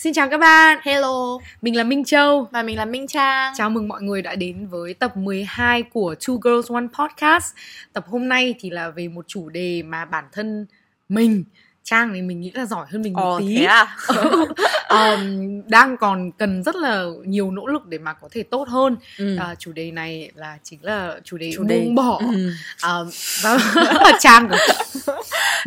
Xin chào các bạn, Hello, mình là Minh Châu. và mình là Minh Trang. Chào mừng mọi người đã đến với tập 12 của Two Girls One Podcast. Tập hôm nay thì là về một chủ đề mà bản thân mình, Trang thì mình nghĩ là giỏi hơn mình một Ồ, tí. thế à? Ờm, đang còn cần rất là nhiều nỗ lực để mà có thể tốt hơn. ừ. À, chủ đề này là chính là chủ đề Chủ đề- buông bỏ. Ừ. À, và Trang của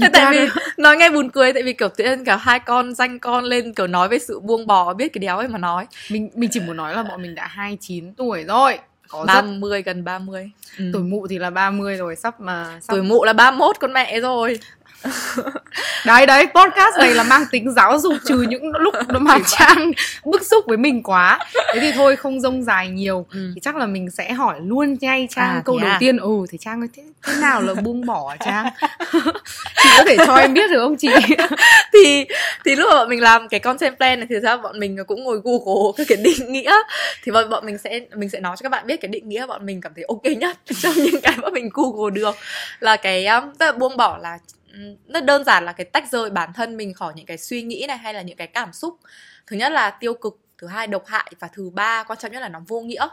Thế tại vì nói nghe buồn cười tại vì kiểu tự nhiên cả hai con danh con lên kiểu nói về sự buông bỏ biết cái đéo ấy mà nói. mình mình chỉ muốn nói là bọn mình đã 29 tuổi rồi. Có rất 30 gần 30. Ừ. tuổi mụ thì là 30 rồi sắp mà sắp Tuổi mụ là 31 con mẹ rồi. Đấy đấy podcast này là mang tính giáo dục trừ những lúc mà trang bức xúc với mình quá. Thế thì thôi không rông dài nhiều. Ừ. thì chắc là mình sẽ hỏi luôn ngay trang À, câu đầu à? tiên. Ừ thì trang ơi thế, thế nào là buông bỏ trang? Chị có thể cho em biết được không chị? Thì thì lúc mà bọn mình làm cái content plan này thì ra bọn mình cũng ngồi google các cái định nghĩa. Thì bọn bọn mình sẽ mình sẽ nói cho các bạn biết cái định nghĩa bọn mình cảm thấy ok nhất trong những cái mà mình google được. Là cái um, tức là buông bỏ là nó đơn giản là cái tách rời bản thân mình khỏi những cái suy nghĩ này hay là những cái cảm xúc. Thứ nhất là tiêu cực, thứ hai độc hại và thứ ba quan trọng nhất là nó vô nghĩa.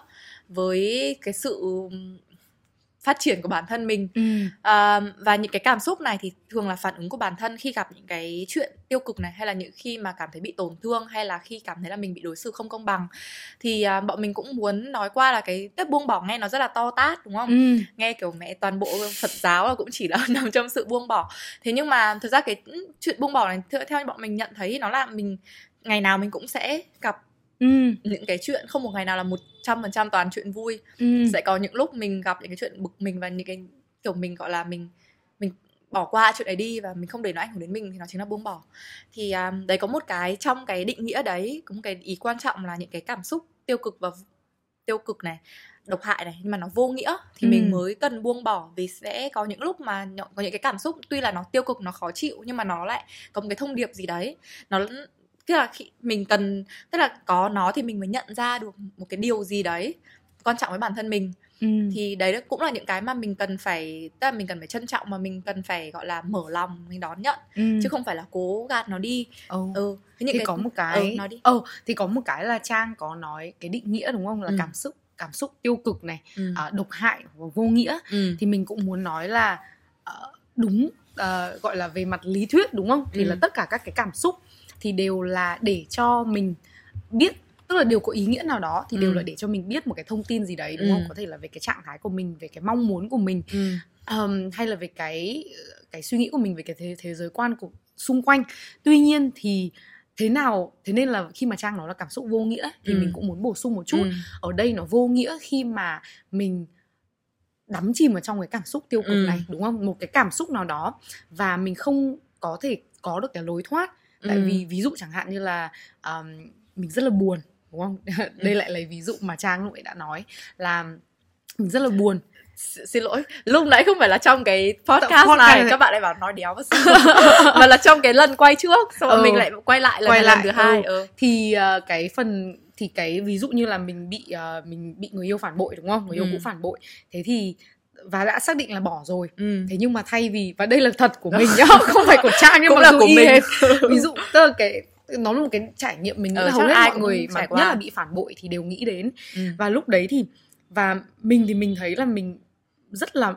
Với cái sự phát triển của bản thân mình ừ. À, và những cái cảm xúc này thì thường là phản ứng của bản thân khi gặp những cái chuyện tiêu cực này hay là những khi mà cảm thấy bị tổn thương hay là khi cảm thấy là mình bị đối xử không công bằng thì à, bọn mình cũng muốn nói qua là cái tết buông bỏ nghe nó rất là to tát đúng không Ừ. nghe kiểu mẹ toàn bộ Phật giáo là cũng chỉ là nằm trong sự buông bỏ thế nhưng mà thực ra cái chuyện buông bỏ này theo, bọn mình nhận thấy nó là mình ngày nào mình cũng sẽ gặp Ừ. những cái chuyện không một ngày nào là một trăm phần trăm toàn chuyện vui Ừ. sẽ có những lúc mình gặp những cái chuyện bực mình và những cái kiểu mình gọi là mình mình bỏ qua chuyện ấy đi và mình không để nó ảnh hưởng đến mình thì nó chính là buông bỏ thì um, đấy có một cái trong cái định nghĩa đấy có một cái ý quan trọng là những cái cảm xúc tiêu cực và tiêu cực này độc hại này nhưng mà nó vô nghĩa thì Ừ. mình mới cần buông bỏ vì sẽ có những lúc mà có những cái cảm xúc tuy là nó tiêu cực nó khó chịu nhưng mà nó lại có một cái thông điệp gì đấy nó tức là khi mình cần tức là có nó thì mình mới nhận ra được một cái điều gì đấy quan trọng với bản thân mình Ừ. thì đấy cũng là những cái mà mình cần phải tức là mình cần phải trân trọng mà mình cần phải gọi là mở lòng mình đón nhận Ừ. chứ không phải là cố gạt nó đi Ừ. ừ thế những thì cái có một cái ừ, nói đi ờ thì có một cái là trang có nói cái định nghĩa đúng không là Ừ. cảm xúc cảm xúc tiêu cực này ừ. à, độc hại và vô nghĩa ừ. thì mình cũng muốn nói là ờ, đúng ờ, gọi là về mặt lý thuyết đúng không thì Ừ. là tất cả các cái cảm xúc thì đều là để cho mình biết tức là đều có ý nghĩa nào đó thì đều Ừ. là để cho mình biết một cái thông tin gì đấy đúng Ừ. không có thể là về cái trạng thái của mình về cái mong muốn của mình ừ. um, hay là về cái cái suy nghĩ của mình về cái thế, thế giới quan của xung quanh tuy nhiên thì thế nào thế nên là khi mà trang nói là cảm xúc vô nghĩa thì Ừ. mình cũng muốn bổ sung một chút ừ. ở đây nó vô nghĩa khi mà mình đắm chìm ở trong cái cảm xúc tiêu cực Ừ. này đúng không một cái cảm xúc nào đó và mình không có thể có được cái lối thoát tại Ừ. vì ví dụ chẳng hạn như là um, mình rất là buồn đúng không đây lại là ví dụ mà trang lúc nãy đã nói là mình rất là buồn S- xin lỗi lúc nãy không phải là trong cái podcast, podcast này này. các bạn lại bảo nói đéo mà là trong cái lần quay trước xong rồi Ừ. mình lại quay lại lần Quay lại, lần thứ hai ừ. ừ. thì ờ, cái phần thì cái ví dụ như là mình bị ờ, mình bị người yêu phản bội đúng không người yêu Ừ. cũ phản bội thế thì và đã xác định là bỏ rồi Ừ. thế nhưng mà thay vì và đây là thật của mình nhá không phải của trang nhưng Cũng mà là của mình. hệt. ví dụ tức là cái nó là một cái trải nghiệm mình nghĩ Ờ, là hầu hết ai mọi người mà nhất là bị phản bội thì đều nghĩ đến Ừ. và lúc đấy thì và mình thì mình thấy là mình rất là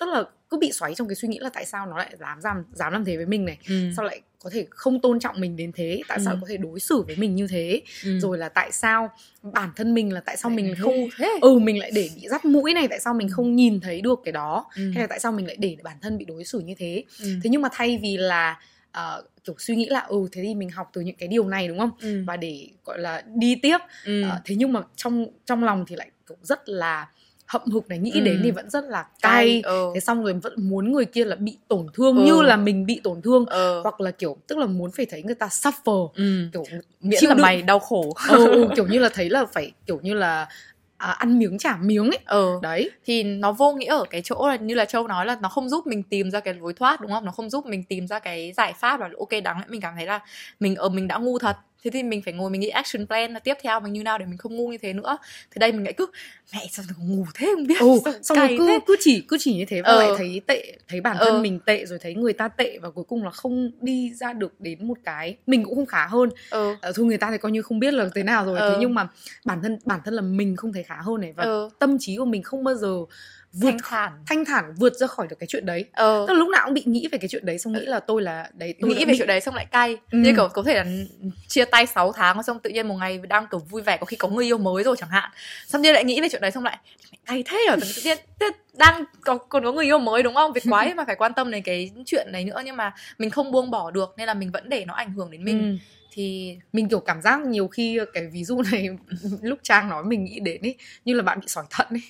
tức là cứ bị xoáy trong cái suy nghĩ là tại sao nó lại dám dám dám làm thế với mình này Ừ. sao lại có thể không tôn trọng mình đến thế tại sao Ừ. có thể đối xử với mình như thế Ừ. rồi là tại sao bản thân mình là tại sao mình không thế ừ mình lại để bị dắt mũi này tại sao mình không nhìn thấy được cái đó Ừ. hay là tại sao mình lại để bản thân bị đối xử như thế Ừ. thế nhưng mà thay vì là ờ, kiểu suy nghĩ là ừ thế thì mình học từ những cái điều này đúng không Ừ. và để gọi là đi tiếp Ừ. Ờ, thế nhưng mà trong trong lòng thì lại kiểu rất là hậm hực này nghĩ Ừ. đến thì vẫn rất là Cay, ừ. thế xong rồi vẫn muốn người kia là bị tổn thương Ừ. như là mình bị tổn thương Ờ. hoặc là kiểu tức là muốn phải thấy người ta suffer ừ. kiểu miễn là đựng. mày đau khổ ừ, ừ, kiểu như là thấy là phải kiểu như là à, ăn miếng trả miếng ấy ờ đấy thì nó vô nghĩa ở cái chỗ là như là châu nói là nó không giúp mình tìm ra cái lối thoát đúng không nó không giúp mình tìm ra cái giải pháp là ok đáng lẽ mình cảm thấy là mình ở mình đã ngu thật thế thì mình phải ngồi mình nghĩ action plan là tiếp theo mình như nào để mình không ngu như thế nữa thì đây mình lại cứ mẹ sao nó ngủ thế không biết sao xong rồi cứ thế? cứ chỉ cứ chỉ như thế và Ờ. lại thấy tệ thấy bản thân Ờ. mình tệ rồi thấy người ta tệ và cuối cùng là không đi ra được đến một cái mình cũng không khá hơn ừ ờ, thôi người ta thì coi như không biết là thế nào rồi Ờ. thế nhưng mà bản thân bản thân là mình không thấy khá hơn này và ừ tâm trí của mình không bao giờ vượt thanh thản. Thanh thản vượt ra khỏi được cái chuyện đấy. Ừ tức là lúc nào cũng bị nghĩ về cái chuyện đấy xong nghĩ là tôi là đấy tôi nghĩ về bị- chuyện đấy xong lại cay. Ừ. như kiểu có thể là chia tay 6 tháng xong tự nhiên một ngày đang kiểu vui vẻ có khi có người yêu mới rồi chẳng hạn. Xong nhiên lại nghĩ về chuyện đấy xong lại cay thế à tự nhiên đang có, còn có người yêu mới đúng không? Việc quái mà phải quan tâm đến cái chuyện đấy nữa nhưng mà mình không buông bỏ được nên là mình vẫn để nó ảnh hưởng đến mình. Ừ. thì mình kiểu cảm giác nhiều khi cái ví dụ này lúc trang nói mình nghĩ đến ấy như là bạn bị sỏi thận ấy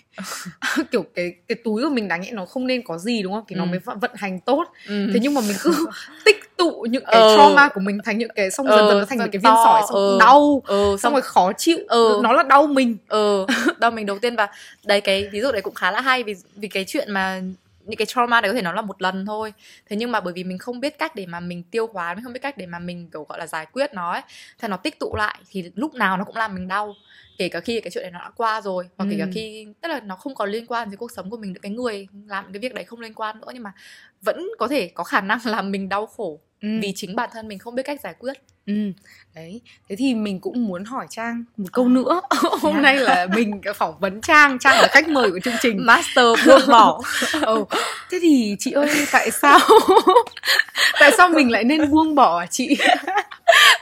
kiểu cái cái túi của mình đáng nhẽ nó không nên có gì đúng không thì nó Ừ. mới vận hành tốt ừ. thế nhưng mà mình cứ tích tụ những cái Ờ. trauma của mình thành những cái xong dần Ờ, dần nó thành một dần cái viên sỏi xong ờ. đau ừ, xong xong rồi khó chịu Ừ. nó là đau mình ừ đau mình đầu tiên và đấy cái ví dụ đấy cũng khá là hay vì vì cái chuyện mà những cái trauma đấy có thể nó là một lần thôi. Thế nhưng mà bởi vì mình không biết cách để mà mình tiêu hóa mình không biết cách để mà mình kiểu gọi là giải quyết nó ấy thì nó tích tụ lại thì lúc nào nó cũng làm mình đau. Kể cả khi cái chuyện này nó đã qua rồi hoặc kể cả Ừ. khi tức là nó không còn liên quan đến cuộc sống của mình nữa cái người làm cái việc đấy không liên quan nữa nhưng mà vẫn có thể có khả năng làm mình đau khổ ừ. vì chính bản thân mình không biết cách giải quyết ừ. đấy thế thì mình cũng muốn hỏi trang một câu Ờ. nữa hôm nay là mình phỏng vấn trang trang là khách mời của chương trình master buông bỏ ừ. thế thì chị ơi tại sao tại sao mình lại nên buông bỏ à chị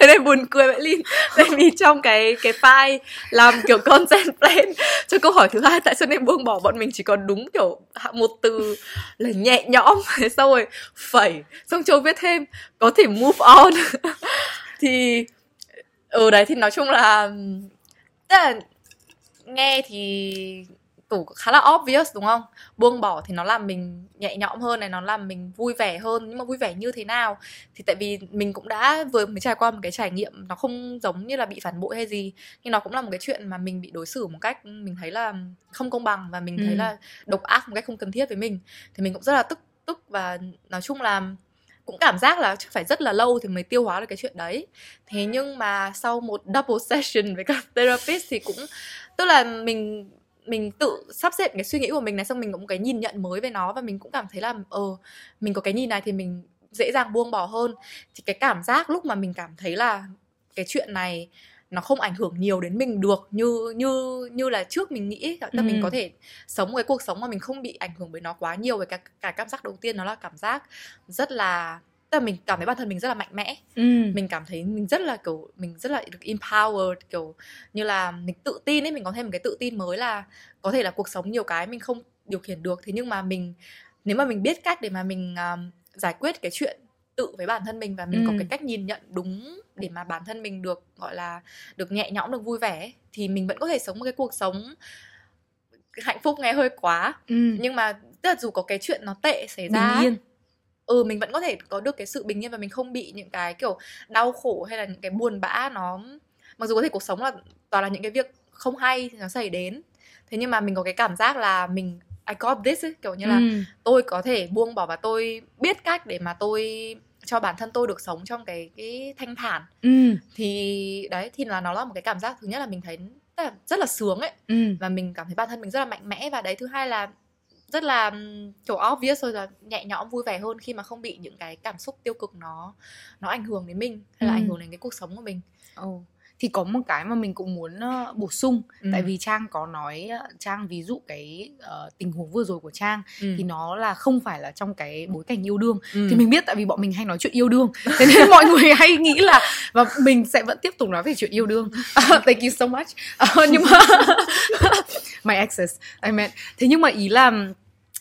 thế này buồn cười vậy, Linh. Tại vì trong cái cái file làm kiểu content plan cho câu hỏi thứ hai, tại sao nên buông bỏ bọn mình chỉ còn đúng kiểu một từ là nhẹ nhõm? Thế sau rồi phẩy, xong châu viết thêm, có thể move on. Thì ừ đấy, thì nói chung là tức là nghe thì kiểu khá là obvious đúng không? Buông bỏ thì nó làm mình nhẹ nhõm hơn này nó làm mình vui vẻ hơn. Nhưng mà vui vẻ như thế nào? Thì tại vì mình cũng đã vừa mới trải qua một cái trải nghiệm nó không giống như là bị phản bội hay gì. Nhưng nó cũng là một cái chuyện mà mình bị đối xử một cách mình thấy là không công bằng và mình thấy Ừ. là độc ác một cách không cần thiết với mình. Thì mình cũng rất là tức tức và nói chung là cũng cảm giác là phải rất là lâu thì mới tiêu hóa được cái chuyện đấy. Thế nhưng mà sau một double session với các therapist thì cũng tức là mình mình tự sắp xếp cái suy nghĩ của mình này xong mình có một cái nhìn nhận mới về nó và mình cũng cảm thấy là ờ mình có cái nhìn này thì mình dễ dàng buông bỏ hơn thì cái cảm giác lúc mà mình cảm thấy là cái chuyện này nó không ảnh hưởng nhiều đến mình được như như như là trước mình nghĩ là Ừ. mình có thể sống một cái cuộc sống mà mình không bị ảnh hưởng bởi nó quá nhiều về cái cái cảm giác đầu tiên nó là cảm giác rất là tức là mình cảm thấy bản thân mình rất là mạnh mẽ ừ. mình cảm thấy mình rất là kiểu mình rất là được empowered kiểu như là mình tự tin ấy mình có thêm một cái tự tin mới là có thể là cuộc sống nhiều cái mình không điều khiển được thế nhưng mà mình nếu mà mình biết cách để mà mình um, giải quyết cái chuyện tự với bản thân mình và mình có Ừ. cái cách nhìn nhận đúng để mà bản thân mình được gọi là được nhẹ nhõm được vui vẻ ấy, thì mình vẫn có thể sống một cái cuộc sống hạnh phúc nghe hơi quá ừ. nhưng mà tức là dù có cái chuyện nó tệ xảy bình ra ấy, yên ừ mình vẫn có thể có được cái sự bình yên và mình không bị những cái kiểu đau khổ hay là những cái buồn bã nó mặc dù có thể cuộc sống là toàn là những cái việc không hay thì nó xảy đến thế nhưng mà mình có cái cảm giác là mình I got this ấy, kiểu như là ừ. tôi có thể buông bỏ và tôi biết cách để mà tôi cho bản thân tôi được sống trong cái cái thanh thản Ừ. thì đấy thì là nó là một cái cảm giác thứ nhất là mình thấy rất là, rất là sướng ấy Ừ. và mình cảm thấy bản thân mình rất là mạnh mẽ và đấy thứ hai là rất là kiểu obvious thôi là nhẹ nhõm vui vẻ hơn khi mà không bị những cái cảm xúc tiêu cực nó nó ảnh hưởng đến mình hay là Ừ. ảnh hưởng đến cái cuộc sống của mình Ồ. Thì có một cái mà mình cũng muốn bổ sung Ừ. tại vì Trang có nói Trang ví dụ cái ờ, tình huống vừa rồi của Trang ừ. thì nó là không phải là trong cái bối cảnh yêu đương ừ. thì mình biết tại vì bọn mình hay nói chuyện yêu đương thế nên mọi người hay nghĩ là và mình sẽ vẫn tiếp tục nói về chuyện yêu đương thank you so much Ờ, nhưng mà my exes I meant thế nhưng mà ý là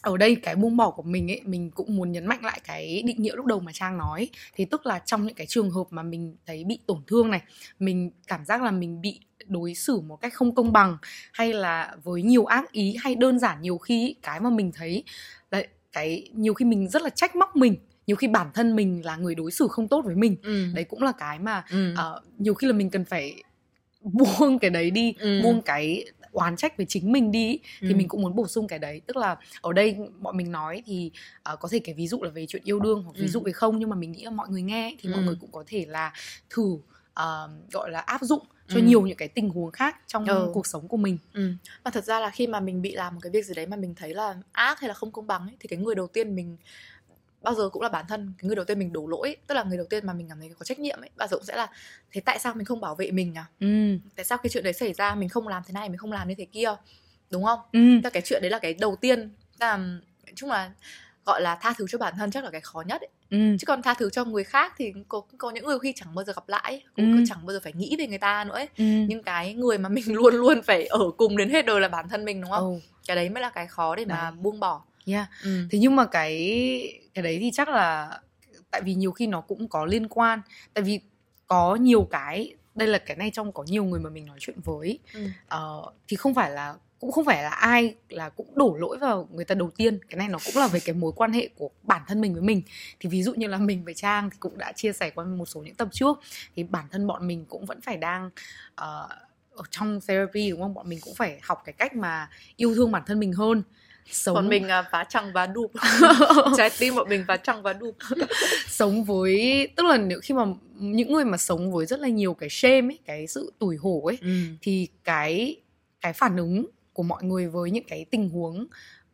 ở đây cái buông bỏ của mình ấy mình cũng muốn nhấn mạnh lại cái định nghĩa lúc đầu mà trang nói thì tức là trong những cái trường hợp mà mình thấy bị tổn thương này mình cảm giác là mình bị đối xử một cách không công bằng hay là với nhiều ác ý hay đơn giản nhiều khi cái mà mình thấy đấy cái nhiều khi mình rất là trách móc mình nhiều khi bản thân mình là người đối xử không tốt với mình ừ. đấy cũng là cái mà ừ. ờ, nhiều khi là mình cần phải buông cái đấy đi Ừ. buông cái oán trách với chính mình đi thì Ừ. mình cũng muốn bổ sung cái đấy tức là ở đây bọn mình nói thì ờ, có thể cái ví dụ là về chuyện yêu đương hoặc ví Ừ. dụ về không nhưng mà mình nghĩ là mọi người nghe thì mọi Ừ. người cũng có thể là thử uh, gọi là áp dụng cho Ừ. nhiều những cái tình huống khác trong Ừ. cuộc sống của mình Ừ. Mà thật ra là khi mà mình bị làm một cái việc gì đấy mà mình thấy là ác hay là không công bằng ấy, thì cái người đầu tiên mình bao giờ cũng là bản thân cái người đầu tiên mình đổ lỗi ấy, tức là người đầu tiên mà mình cảm thấy có trách nhiệm ấy bao giờ cũng sẽ là thế tại sao mình không bảo vệ mình à ừ. tại sao cái chuyện đấy xảy ra mình không làm thế này mình không làm như thế kia đúng không Ừ. Tức là cái chuyện đấy là cái đầu tiên là chung là gọi là tha thứ cho bản thân chắc là cái khó nhất ấy. Ừ. chứ còn tha thứ cho người khác thì có có những người khi chẳng bao giờ gặp lại cũng Ừ. chẳng bao giờ phải nghĩ về người ta nữa ấy. Ừ. nhưng cái người mà mình luôn luôn phải ở cùng đến hết đời là bản thân mình đúng không Ừ. cái đấy mới là cái khó để mà Đấy. buông bỏ Yeah. ừ. Thế nhưng mà cái cái đấy thì chắc là tại vì nhiều khi nó cũng có liên quan. Tại vì có nhiều cái đây là cái này trong có nhiều người mà mình nói chuyện với. Ừ. ờ, thì không phải là cũng không phải là ai là cũng đổ lỗi vào người ta đầu tiên. Cái này nó cũng là về cái mối quan hệ của bản thân mình với mình. Thì ví dụ như là mình với trang thì cũng đã chia sẻ qua một số những tập trước. Thì bản thân bọn mình cũng vẫn phải đang ờ, ở trong therapy đúng không? Bọn mình cũng phải học cái cách mà yêu thương bản thân mình hơn sống còn mình à, vá trăng vá đụp trái tim bọn mình vá trăng vá đụp sống với tức là nếu khi mà những người mà sống với rất là nhiều cái shame ấy cái sự tủi hổ ấy ừ. thì cái cái phản ứng của mọi người với những cái tình huống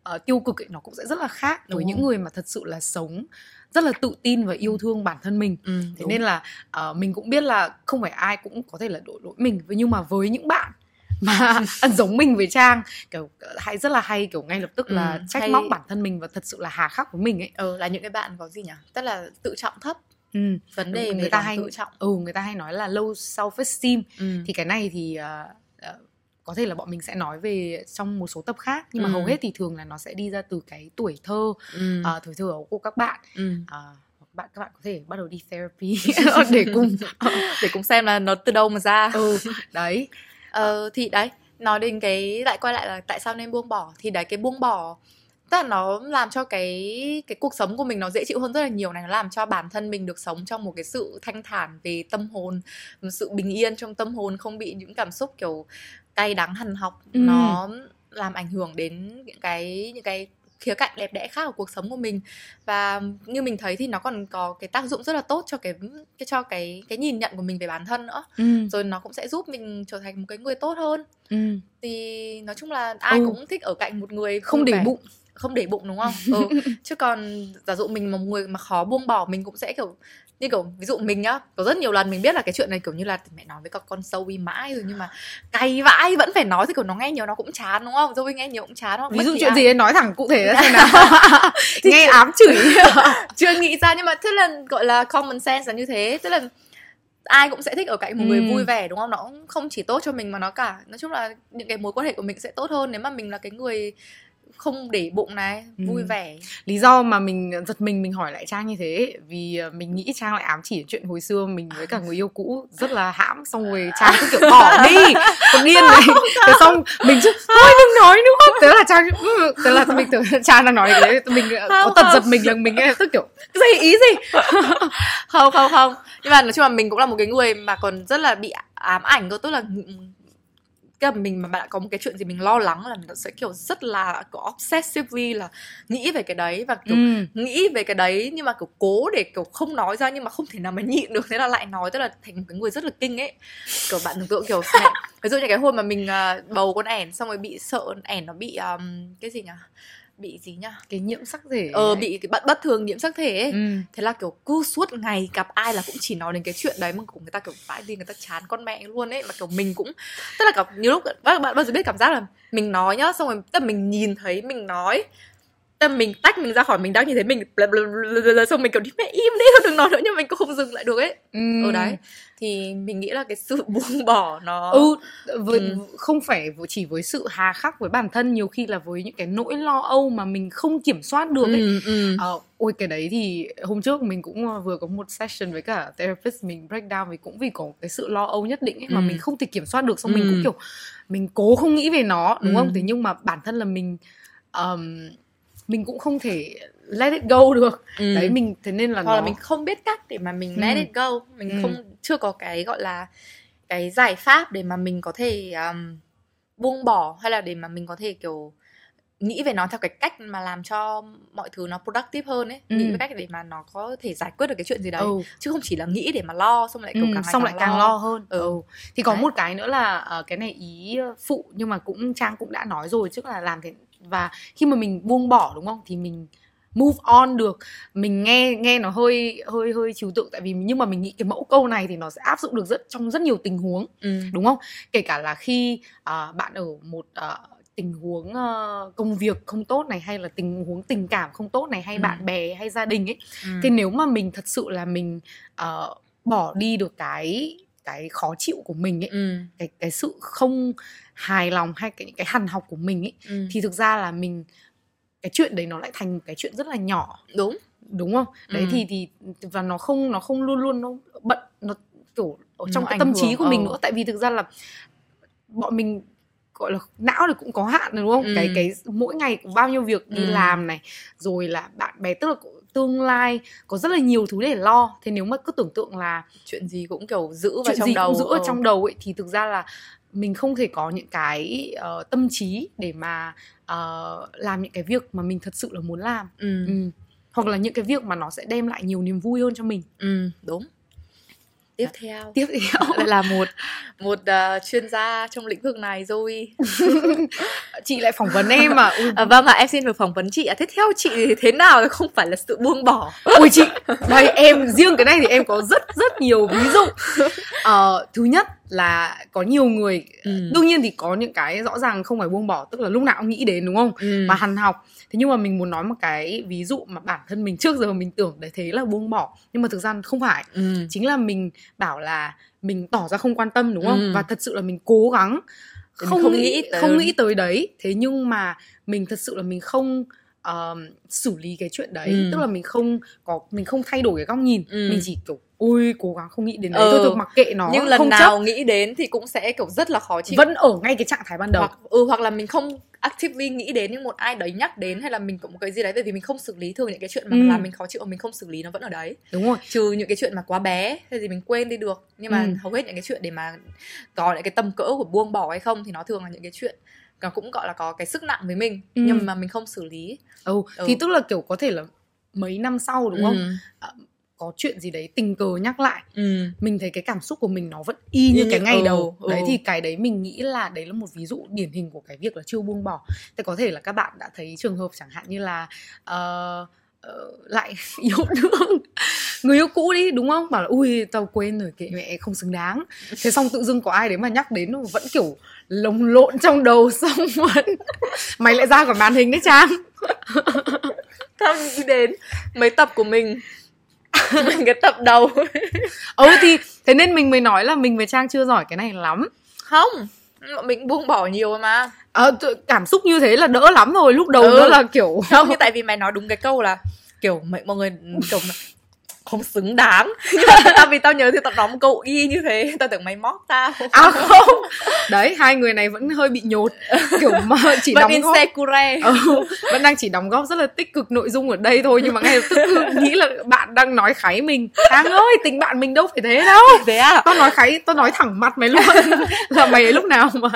ờ, tiêu cực ấy nó cũng sẽ rất là khác với Đúng những rồi. người mà thật sự là sống rất là tự tin và yêu thương bản thân mình Ừ, thế đúng. nên là ờ, mình cũng biết là không phải ai cũng có thể là đổ lỗi mình nhưng mà với những bạn mà giống mình với trang. Kiểu hay rất là hay kiểu ngay lập tức là Ừ, trách hay- móc bản thân mình và thật sự là hà khắc với mình ấy. Ờ, là những cái bạn có gì nhỉ? Tức là tự trọng thấp. Ừ. vấn đề người về ta hay tự trọng. ừ người ta hay nói là low self esteem ừ. thì cái này thì ờ, ờ, có thể là bọn mình sẽ nói về trong một số tập khác. Nhưng mà Ừ. hầu hết thì thường là nó sẽ đi ra từ cái tuổi thơ Ừ. ờ, tuổi thơ của các bạn. Ừ. Các bạn các bạn có thể bắt đầu đi therapy để cùng để cùng xem là nó từ đâu mà ra. Ừ đấy Ờ, thì đấy nói đến cái lại quay lại là tại sao nên buông bỏ? Thì đấy cái buông bỏ tức là nó làm cho cái cái cuộc sống của mình nó dễ chịu hơn rất là nhiều này. Nó làm cho bản thân mình được sống trong một cái sự thanh thản về tâm hồn một sự bình yên trong tâm hồn không bị những cảm xúc kiểu cay đắng hằn học. Ừ. nó làm ảnh hưởng đến những cái những cái khía cạnh đẹp đẽ khác của cuộc sống của mình và như mình thấy thì nó còn có cái tác dụng rất là tốt cho cái cái cho cái cái nhìn nhận của mình về bản thân nữa ừ. rồi nó cũng sẽ giúp mình trở thành một cái người tốt hơn Ừ. thì nói chung là ai Ừ. cũng thích ở cạnh một người không để bụng không để bụng đúng không ừ. chứ còn giả dụ mình một người mà khó buông bỏ mình cũng sẽ kiểu như kiểu ví dụ mình nhá có rất nhiều lần mình biết là cái chuyện này kiểu như là mẹ nói với các con sâu y mãi rồi nhưng mà cay vãi vẫn phải nói thì kiểu nó nghe nhiều nó cũng chán đúng không? Dâu nghe nhiều cũng chán đúng không? Ví dụ chuyện ai- gì ấy nói thẳng cụ thể ra xem nào. Nghe ám chửi. chưa nghĩ ra nhưng mà thế là gọi là common sense là như thế. Tức là ai cũng sẽ thích ở cạnh một người Ừ. vui vẻ đúng không? Nó cũng không chỉ tốt cho mình mà nó cả. Nói chung là những cái mối quan hệ của mình sẽ tốt hơn nếu mà mình là cái người không để bụng này Ừ. vui vẻ. Lý do mà mình giật mình mình hỏi lại trang như thế vì ờ, mình nghĩ trang lại ám chỉ chuyện hồi xưa mình với cả người yêu cũ rất là hãm xong rồi trang cứ kiểu bỏ đi. Con điên này thế xong mình chứ thôi đừng nói nữa. Thế là trang ừ, thế là mình tưởng trang đang nói cái đấy mình ờ, có tật giật mình là mình nghe tức kiểu cái gì ý gì? Không không không. Nhưng mà nói chung là mình cũng là một cái người mà còn rất là bị ám ảnh cơ tức là cái mình mà bạn có một cái chuyện gì mình lo lắng là mình sẽ kiểu rất là có obsessively là nghĩ về cái đấy và kiểu ừ. nghĩ về cái đấy nhưng mà kiểu cố để kiểu không nói ra nhưng mà không thể nào mà nhịn được. Thế là lại nói tức là thành một cái người rất là kinh ấy. Kiểu bạn tưởng tượng kiểu mẹ, ví dụ như cái hôm mà mình à, bầu con ẻn xong rồi bị sợ ẻn nó bị um, cái gì nhỉ bị gì nhá cái nhiễm sắc thể ờ ấy. bị cái bất bất thường nhiễm sắc thể ấy ừ. thế là kiểu cứ suốt ngày gặp ai là cũng chỉ nói đến cái chuyện đấy mà của người ta kiểu vãi đi người ta chán con mẹ luôn ấy mà kiểu mình cũng tức là kiểu nhiều lúc bạn bao giờ biết cảm giác là mình nói nhá xong rồi tức là mình nhìn thấy mình nói là mình tách mình ra khỏi mình đang nhìn thấy mình bla bla bla bla bla, xong mình kiểu đi mẹ im đi thôi đừng nói nữa nhưng mình cũng không dừng lại được ấy ừ. ở đấy thì mình nghĩ là cái sự buông bỏ nó ừ với, Ừ. không phải chỉ với sự hà khắc với bản thân nhiều khi là với những cái nỗi lo âu mà mình không kiểm soát được ấy ừ, ừ. Ờ, ôi cái đấy thì hôm trước mình cũng ờ, vừa có một session với cả therapist mình break down vì cũng vì có cái sự lo âu nhất định ấy mà Ừ. mình không thể kiểm soát được xong mình Ừ. cũng kiểu mình cố không nghĩ về nó đúng Ừ. không thế nhưng mà bản thân là mình ờm, mình cũng không thể let it go được Ừ. đấy mình thế nên là hoặc là nó mình không biết cách để mà mình Ừ. let it go mình Ừ. không chưa có cái gọi là cái giải pháp để mà mình có thể um, buông bỏ hay là để mà mình có thể kiểu nghĩ về nó theo cái cách mà làm cho mọi thứ nó productive hơn ấy Ừ. nghĩ về cách để mà nó có thể giải quyết được cái chuyện gì đấy ừ. chứ không chỉ là nghĩ để mà lo xong lại kiểu Ừ, càng xong lại càng lo hơn Ừ. ừ. thì có Đấy. một cái nữa là ờ, cái này ý phụ nhưng mà cũng trang cũng đã nói rồi tức là làm thế và khi mà mình buông bỏ đúng không thì mình move on được mình nghe nghe nó hơi hơi hơi trừu tượng tại vì nhưng mà mình nghĩ cái mẫu câu này thì nó sẽ áp dụng được rất trong rất nhiều tình huống ừ. đúng không kể cả là khi à, bạn ở một à, tình huống ờ, công việc không tốt này hay là tình huống tình cảm không tốt này hay Ừ. bạn bè hay gia đình ấy Ừ. thì nếu mà mình thật sự là mình ờ, bỏ đi được cái cái khó chịu của mình ấy ừ. cái cái sự không hài lòng hay cái cái hằn học của mình ấy Ừ. thì thực ra là mình cái chuyện đấy nó lại thành một cái chuyện rất là nhỏ đúng đúng không đấy Ừ. thì thì và nó không nó không luôn luôn nó bận nó kiểu ở trong Nó cái tâm trí của mình ờ. nữa tại vì thực ra là bọn mình gọi là não thì cũng có hạn đúng không Ừ. cái cái mỗi ngày cũng bao nhiêu việc đi Ừ. làm này rồi là bạn bè tức là tương lai có rất là nhiều thứ để lo thế nếu mà cứ tưởng tượng là chuyện gì cũng kiểu giữ vào chuyện trong gì đầu cũng giữ ở ờ. trong đầu ấy thì thực ra là mình không thể có những cái ờ, tâm trí để mà ờ, làm những cái việc mà mình thật sự là muốn làm ừ. ừ. hoặc là những cái việc mà nó sẽ đem lại nhiều niềm vui hơn cho mình ừ đúng tiếp theo. Tiếp theo. Lại là một một ờ, chuyên gia trong lĩnh vực này rồi. Chị lại phỏng vấn em mà ui, à, vâng ạ em xin được phỏng vấn chị ạ. Thế theo chị thì thế nào không phải là sự buông bỏ? Ui chị đây em riêng cái này thì em có rất rất nhiều ví dụ. Ờ, thứ nhất là có nhiều người Ừ. đương nhiên thì có những cái rõ ràng không phải buông bỏ tức là lúc nào cũng nghĩ đến đúng không? Ừ. mà hằn học. Thế nhưng mà mình muốn nói một cái ví dụ mà bản thân mình trước giờ mình tưởng đấy thế là buông bỏ nhưng mà thực ra không phải. Ừ. chính là mình bảo là mình tỏ ra không quan tâm đúng không? Ừ. và thật sự là mình cố gắng. Không, không nghĩ, nghĩ tới- không nghĩ tới đấy. Thế nhưng mà mình thật sự là mình không um, xử lý cái chuyện đấy Ừ. tức là mình không có mình không thay đổi cái góc nhìn Ừ. mình chỉ kiểu ôi cố gắng không nghĩ đến đấy Ừ. thôi, thôi mặc kệ nó nhưng lần không nào nghĩ đến thì cũng sẽ kiểu rất là khó chấp chịu vẫn ở ngay cái trạng thái ban đầu hoặc ừ hoặc là mình không actively nghĩ đến nhưng một ai đấy nhắc đến hay là mình có một cái gì đấy tại vì mình không xử lý thường những cái chuyện mà Ừ. làm mình khó chịu mà mình không xử lý nó vẫn ở đấy đúng rồi trừ những cái chuyện mà quá bé hay gì mình quên đi được nhưng mà Ừ. hầu hết những cái chuyện để mà có những cái tầm cỡ của buông bỏ hay không thì nó thường là những cái chuyện nó cũng gọi là có cái sức nặng với mình Ừ. nhưng mà mình không xử lý ừ. Ừ. thì tức là kiểu có thể là mấy năm sau đúng không ừ. có chuyện gì đấy tình cờ nhắc lại ừ. mình thấy cái cảm xúc của mình nó vẫn y như Y cái như- ngày ừ, đầu ừ. đấy thì cái đấy mình nghĩ là đấy là một ví dụ điển hình của cái việc là chưa buông bỏ thì có thể là các bạn đã thấy trường hợp chẳng hạn như là ờ, ờ, lại yêu đương người yêu cũ đi đúng không? Bảo là ui tao quên rồi kệ mẹ không xứng đáng. Thế xong tự dưng có ai đấy mà nhắc đến vẫn kiểu lồng lộn trong đầu xong vẫn. Mày lại ra khỏi màn hình đấy trang Tao nghĩ đến mấy tập của mình. Mình cái tập đầu. Ừ thì thế nên mình mới nói là mình với trang chưa giỏi cái này lắm. Không mình buông bỏ nhiều mà. T- cảm xúc như thế là đỡ lắm rồi lúc đầu Ừ. nó là kiểu không nhưng tại vì mày nói đúng cái câu là kiểu mọi mọi người kiểu không xứng đáng. Nhưng mà tao vì tao nhớ thì tao nói một câu y như thế? Tao tưởng mày móc tao. À không. Đấy hai người này vẫn hơi bị nhột. Kiểu mà chỉ vẫn đóng góp. Ừ, vẫn đang chỉ đóng góp rất là tích cực nội dung ở đây thôi nhưng mà ngay lập tức nghĩ là bạn đang nói kháy mình. Trang ơi tình bạn mình đâu phải thế đâu. Thế à? Tao nói kháy tao nói thẳng mặt mày luôn. Là mày ấy lúc nào mà.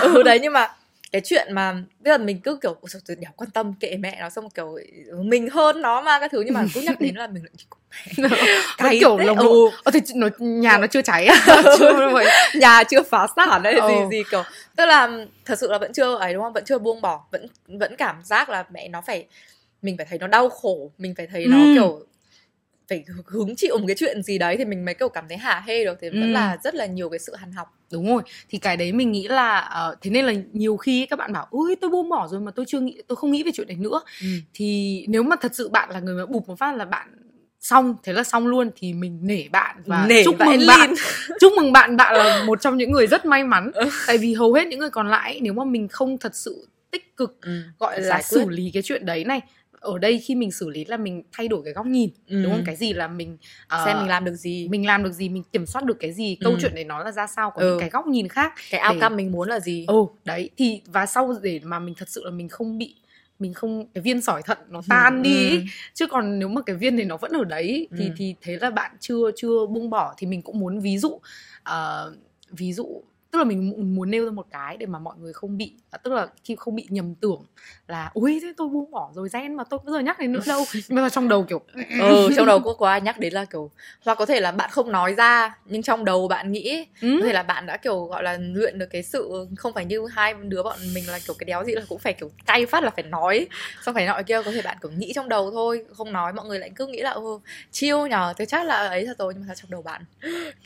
Ừ đấy nhưng mà cái chuyện mà bây giờ mình cứ kiểu "Ôi đéo quan tâm kệ mẹ nó xong kiểu "Ừ, mình hơn nó mà các thứ nhưng mà cứ nhắc đến là mình lại vẫn Cay kiểu lồng ừ. ờ thì nó, nhà nó chưa cháy à? Chưa vậy nhà chưa phá sản đấy gì Ừ. gì kiểu. Tức là thật sự là vẫn chưa ấy đúng không? Vẫn chưa buông bỏ. Vẫn vẫn cảm giác là mẹ nó phải mình phải thấy nó đau khổ. Mình phải thấy nó Ừ. kiểu phải hứng chịu một cái chuyện gì đấy thì mình mới kiểu cảm thấy hả hê được. Thì vẫn Ừ. là rất là nhiều cái sự hằn học. Đúng rồi. Thì cái đấy mình nghĩ là ờ, thế nên là nhiều khi các bạn bảo ui tôi buông bỏ rồi mà tôi chưa nghĩ tôi không nghĩ về chuyện đấy nữa. Thì nếu mà thật sự bạn là người mà bụp một phát là bạn xong thế là xong luôn thì mình nể bạn và Nể chúc mừng bạn. Chúc mừng bạn bạn là một trong những người rất may mắn. Tại vì hầu hết những người còn lại nếu mà mình không thật sự tích cực Ừ. gọi là xử lý cái chuyện đấy này ở đây khi mình xử lý là mình thay đổi cái góc nhìn Ừ. đúng không cái gì là mình ờ, xem mình làm được gì mình làm được gì mình kiểm soát được cái gì câu Ừ. chuyện đấy nó là ra sao có Ừ. những cái góc nhìn khác cái để- outcome mình muốn là gì ừ đấy thì và sau để mà mình thật sự là mình không bị mình không cái viên sỏi thận nó tan đi ý. Ừ. chứ còn nếu mà cái viên này nó vẫn ở đấy thì Ừ. thì thế là bạn chưa chưa buông bỏ thì mình cũng muốn ví dụ ờ, ví dụ tức là mình mu- muốn nêu ra một cái để mà mọi người không bị à, tức là khi không bị nhầm tưởng là ui thế tôi buông bỏ rồi gen mà tôi bao giờ nhắc đến nữa đâu. Nhưng mà trong đầu kiểu ừ trong đầu có ai nhắc đến là kiểu hoặc có thể là bạn không nói ra nhưng trong đầu bạn nghĩ ừ, có thể là bạn đã kiểu gọi là luyện được cái sự không phải như hai đứa bọn mình là kiểu cái đéo gì là cũng phải kiểu cay phát là phải nói xong phải nọ kia có thể bạn kiểu nghĩ trong đầu thôi không nói mọi người lại cứ nghĩ là ô chiêu nhờ tôi chắc là ấy thật rồi nhưng mà trong đầu bạn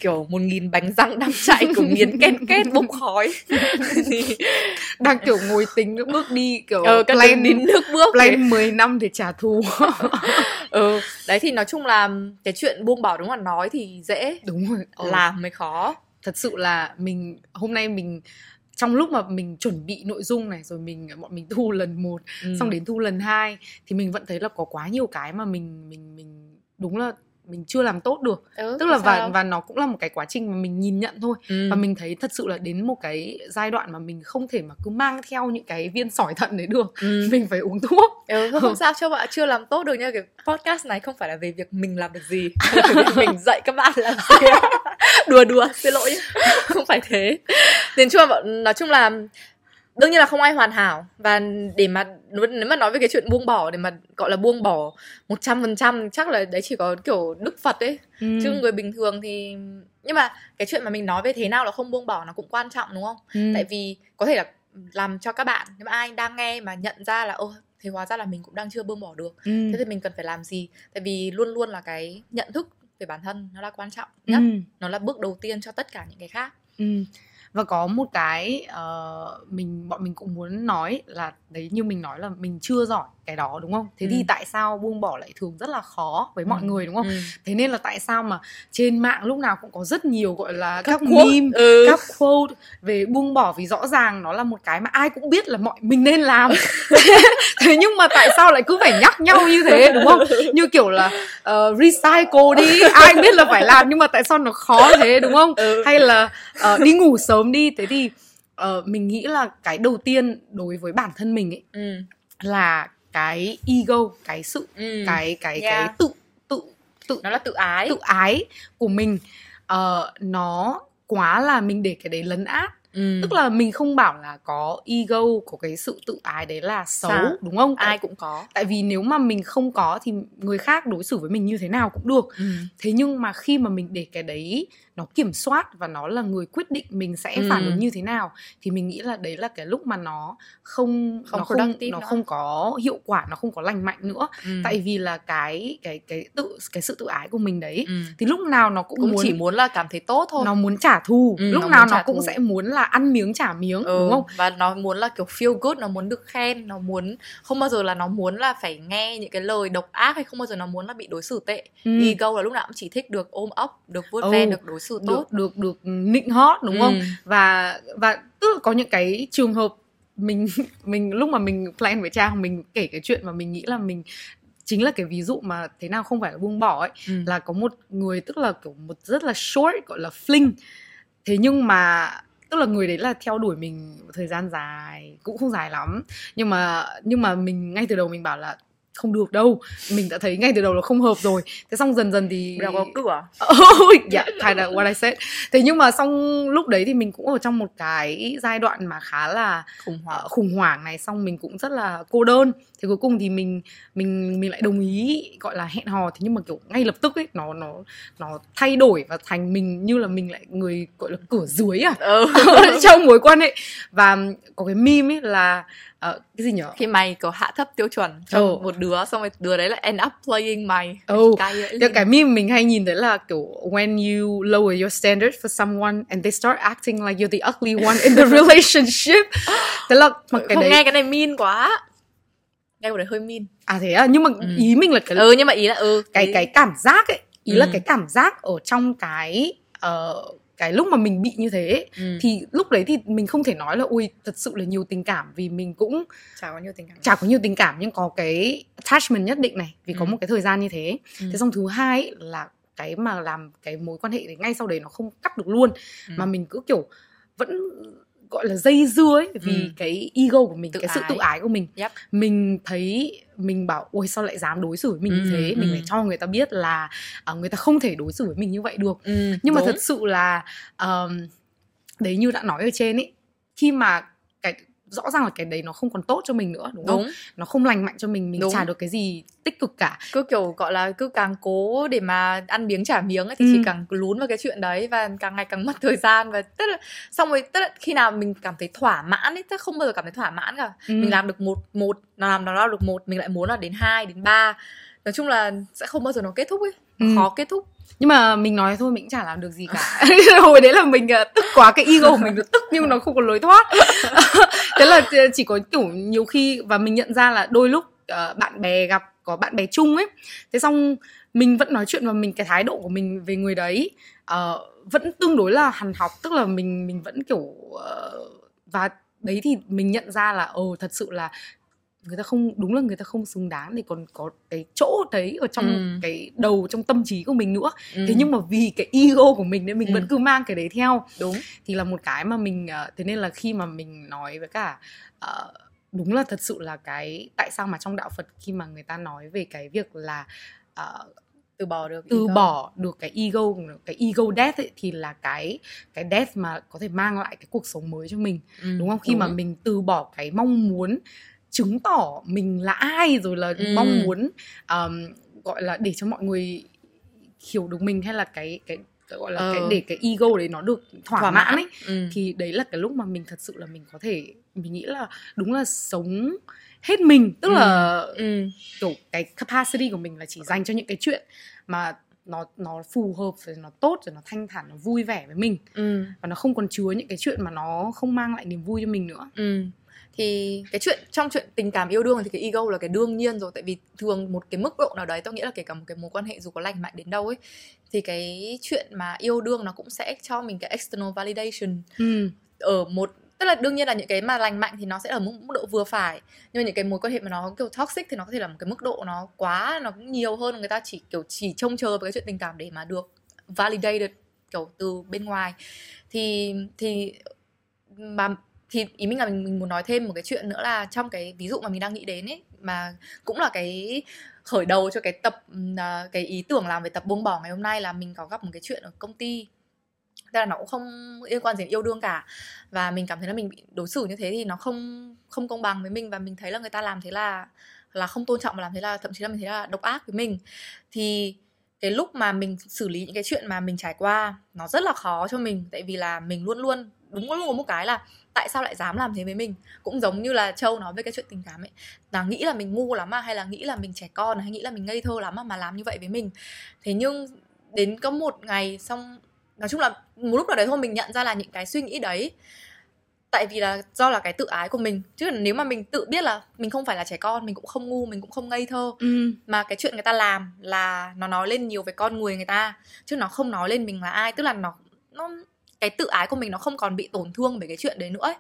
kiểu một nghìn bánh răng đang chạy kiểu nghiến két két bốc khói thì đang kiểu ngồi tính những bước đi kiểu các plan đến nước bước plan 10 năm để trả thù ừ đấy thì nói chung là cái chuyện buông bỏ đúng là nói thì dễ đúng rồi ờ. làm mới khó thật sự là mình hôm nay mình trong lúc mà mình chuẩn bị nội dung này rồi mình bọn mình thu lần một ừ. xong đến thu lần hai thì mình vẫn thấy là có quá nhiều cái mà mình mình mình đúng là mình chưa làm tốt được. Ừ, tức là sao và đâu. và nó cũng là một cái quá trình mà mình nhìn nhận thôi. Ừ. và mình thấy thật sự là đến một cái giai đoạn mà mình không thể mà cứ mang theo những cái viên sỏi thận đấy được. Ừ. mình phải uống thuốc. Ừ, không, không sao cho bạn chưa làm tốt được nha. Cái podcast này không phải là về việc mình làm được gì mình dạy các bạn làm gì. Đùa đùa xin lỗi. Không phải thế. Nên chung là nói chung là đương nhiên là không ai hoàn hảo và để mà nếu mà nói về cái chuyện buông bỏ để mà gọi là buông bỏ một trăm phần trăm chắc là đấy chỉ có kiểu đức phật ấy ừ. chứ người bình thường thì nhưng mà cái chuyện mà mình nói về thế nào là không buông bỏ nó cũng quan trọng đúng không ừ. tại vì có thể là làm cho các bạn nếu mà ai đang nghe mà nhận ra là ô thế hóa ra là mình cũng đang chưa buông bỏ được ừ. thế thì mình cần phải làm gì tại vì luôn luôn là cái nhận thức về bản thân nó là quan trọng nhất Ừ. nó là bước đầu tiên cho tất cả những cái khác Ừ và có một cái uh, mình bọn mình cũng muốn nói là đấy như mình nói là mình chưa giỏi cái đó đúng không thế Ừ. thì tại sao buông bỏ lại thường rất là khó với mọi Ừ. người đúng không ừ. thế nên là tại sao mà trên mạng lúc nào cũng có rất nhiều gọi là các, quote. meme ừ. các quote về buông bỏ vì rõ ràng nó là một cái mà ai cũng biết là mọi mình nên làm thế nhưng mà tại sao lại cứ phải nhắc nhau như thế đúng không như kiểu là ờ, recycle đi ai biết là phải làm nhưng mà tại sao nó khó thế đúng không Ừ. hay là ờ, đi ngủ sớm đi thế thì ờ, mình nghĩ là cái đầu tiên đối với bản thân mình ấy ừ. là cái ego cái sự Ừ. cái cái Yeah. cái tự tự tự nó là tự ái tự ái của mình ờ, nó quá là mình để cái đấy lấn át ừ. tức là mình không bảo là có ego có cái sự tự ái đấy là xấu Sao? đúng không ai cũng có tại vì nếu mà mình không có thì người khác đối xử với mình như thế nào cũng được ừ. thế nhưng mà khi mà mình để cái đấy nó kiểm soát và nó là người quyết định mình sẽ Ừ. phản ứng như thế nào thì mình nghĩ là đấy là cái lúc mà nó không Không nó không nó nữa. không có hiệu quả nó không có lành mạnh nữa Ừ. tại vì là cái cái cái tự cái sự tự ái của mình đấy ừ. thì lúc nào nó cũng, cũng muốn chỉ muốn là cảm thấy tốt thôi nó muốn trả thù Ừ, lúc nó nào nó cũng thù. sẽ muốn là ăn miếng trả miếng ừ. đúng không và nó muốn là kiểu feel good nó muốn được khen nó muốn không bao giờ là nó muốn là phải nghe những cái lời độc ác hay không bao giờ nó muốn là bị đối xử tệ ừ. ego là lúc nào cũng chỉ thích được ôm ấp được vuốt Ừ. ve được đối xử tốt được được được nịnh hót đúng không Ừ. và và tức là có những cái trường hợp mình mình lúc mà mình plan với trang mình kể cái chuyện mà mình nghĩ là mình chính là cái ví dụ mà thế nào không phải là buông bỏ ấy Ừ. là có một người tức là kiểu một rất là short gọi là fling thế nhưng mà tức là người đấy là theo đuổi mình một thời gian dài, cũng không dài lắm. Nhưng mà nhưng mà mình, ngay từ đầu mình bảo là không được đâu. Mình đã thấy ngay từ đầu là không hợp rồi. Thế xong dần dần thì giờ có cửa Oh, yeah, kind of what I said. Thế nhưng mà xong lúc đấy thì mình cũng ở trong một cái giai đoạn mà khá là khủng hoảng. uh, khủng hoảng này. Xong mình cũng rất là cô đơn. Thế cuối cùng thì mình mình mình lại đồng ý gọi là hẹn hò. Thế nhưng mà kiểu ngay lập tức ấy nó nó nó thay đổi và thành mình như là mình lại người gọi là cửa dưới à? Ừ. trong mối quan hệ. Và có cái meme ấy là ờ, cái gì nhở khi mày kiểu hạ thấp tiêu chuẩn cho Ừ. một đứa xong rồi đứa đấy lại end up playing mày vậy. Cái, cái meme mình hay nhìn thấy là kiểu when you lower your standard for someone and they start acting like you're the ugly one in the relationship. Thế là mà cái không đấy nghe cái này mean quá nghe cái đấy hơi mean à thế à nhưng mà Ừ. ý mình là cái ừ nhưng mà ý là ừ cái cái cảm giác ấy, ý là Ừ. cái cảm giác ở trong cái ờ, cái lúc mà mình bị như thế ừ. thì lúc đấy thì mình không thể nói là ui thật sự là nhiều tình cảm vì mình cũng chả có nhiều tình cảm chả có nhiều tình cảm nhưng có cái attachment nhất định này vì có Ừ. một cái thời gian như thế Ừ. thế xong thứ hai ấy là cái mà làm cái mối quan hệ đấy ngay sau đấy nó không cắt được luôn Ừ. mà mình cứ kiểu vẫn gọi là dây dưa ấy vì Ừ. cái ego của mình Tự cái sự ái. tự ái của mình Yep. mình thấy mình bảo ôi sao lại dám đối xử với mình Ừ, như thế mình ừ. phải cho người ta biết là à, người ta không thể đối xử với mình như vậy được ừ, nhưng mà đúng. thật sự là um, đấy như đã nói ở trên ấy khi mà rõ ràng là cái đấy nó không còn tốt cho mình nữa đúng, không đúng nó không lành mạnh cho mình mình Đúng. chả được cái gì tích cực cả cứ kiểu gọi là cứ càng cố để mà ăn miếng trả miếng ấy thì Ừ. chỉ càng lún vào cái chuyện đấy và càng ngày càng mất thời gian và tức là xong rồi tức là khi nào mình cảm thấy thỏa mãn ấy tức không bao giờ cảm thấy thỏa mãn cả Ừ. mình làm được một một nó làm nó làm được một mình lại muốn là đến hai đến ba nói chung là sẽ không bao giờ nó kết thúc ấy Ừ. khó kết thúc nhưng mà mình nói thôi mình cũng chả làm được gì cả. Hồi đấy là mình ờ, tức quá cái ego của mình nó tức nhưng nó không có lối thoát. Thế là chỉ có kiểu nhiều khi và mình nhận ra là đôi lúc ờ, bạn bè gặp có bạn bè chung ấy. Thế xong mình vẫn nói chuyện và mình cái thái độ của mình về người đấy uh, vẫn tương đối là hằn học. Tức là mình mình vẫn kiểu uh, và đấy thì mình nhận ra là ồ thật sự là người ta không đúng là người ta không xứng đáng để còn có cái chỗ đấy ở trong Ừ. cái đầu trong tâm trí của mình nữa ừ. thế nhưng mà vì cái ego của mình nên mình Ừ. vẫn cứ mang cái đấy theo đúng thì là một cái mà mình ờ, thế nên là khi mà mình nói với cả ờ, đúng là thật sự là cái tại sao mà trong đạo Phật khi mà người ta nói về cái việc là ờ, từ bỏ được từ ego. bỏ được cái ego cái ego death ấy, thì là cái cái death mà có thể mang lại cái cuộc sống mới cho mình ừ. đúng không khi mà mình từ bỏ cái mong muốn chứng tỏ mình là ai rồi là Ừ. mong muốn um, gọi là để cho mọi người hiểu được mình hay là cái cái, gọi là Ờ. cái để cái ego đấy nó được thỏa, Thỏa mãn mãn. ấy ừ. thì đấy là cái lúc mà mình thật sự là mình có thể mình nghĩ là đúng là sống hết mình tức Ừ. là ừ. kiểu cái capacity của mình là chỉ dành cho những cái chuyện mà nó nó phù hợp rồi nó tốt rồi nó thanh thản nó vui vẻ với mình ừ. và nó không còn chứa những cái chuyện mà nó không mang lại niềm vui cho mình nữa Ừ. Thì cái chuyện trong chuyện tình cảm yêu đương thì cái ego là cái đương nhiên rồi tại vì thường một cái mức độ nào đấy tôi nghĩ là kể cả một cái mối quan hệ dù có lành mạnh đến đâu ấy thì cái chuyện mà yêu đương nó cũng sẽ cho mình cái external validation ừ. ở một tức là đương nhiên là những cái mà lành mạnh thì nó sẽ ở mức, mức độ vừa phải nhưng mà những cái mối quan hệ mà nó kiểu toxic thì nó có thể là một cái mức độ nó quá nó cũng nhiều hơn người ta chỉ kiểu chỉ trông chờ với cái chuyện tình cảm để mà được validated kiểu từ bên ngoài thì thì mà thì ý mình là mình, mình muốn nói thêm một cái chuyện nữa là trong cái ví dụ mà mình đang nghĩ đến ấy mà cũng là cái khởi đầu cho cái tập à, cái ý tưởng làm về tập buông bỏ ngày hôm nay là mình có gặp một cái chuyện ở công ty. Tức là nó cũng không liên quan gì đến yêu đương cả. Và mình cảm thấy là mình bị đối xử như thế thì nó không không công bằng với mình và mình thấy là người ta làm thế là là không tôn trọng và làm thế là thậm chí là mình thấy là độc ác với mình. Thì cái lúc mà mình xử lý những cái chuyện mà mình trải qua nó rất là khó cho mình. Tại vì là mình luôn luôn đúng có một cái là tại sao lại dám làm thế với mình? Cũng giống như là châu nói về cái chuyện tình cảm ấy là nghĩ là mình ngu lắm à hay là nghĩ là mình trẻ con hay nghĩ là mình ngây thơ lắm à mà làm như vậy với mình. Thế nhưng đến có một ngày xong nói chung là một lúc nào đấy thôi mình nhận ra là những cái suy nghĩ đấy. Tại vì là do là cái tự ái của mình. Chứ nếu mà mình tự biết là mình không phải là trẻ con mình cũng không ngu mình cũng không ngây thơ Ừ. mà cái chuyện người ta làm là nó nói lên nhiều về con người người ta chứ nó không nói lên mình là ai. Tức là nó nó cái tự ái của mình nó không còn bị tổn thương bởi cái chuyện đấy nữa ấy.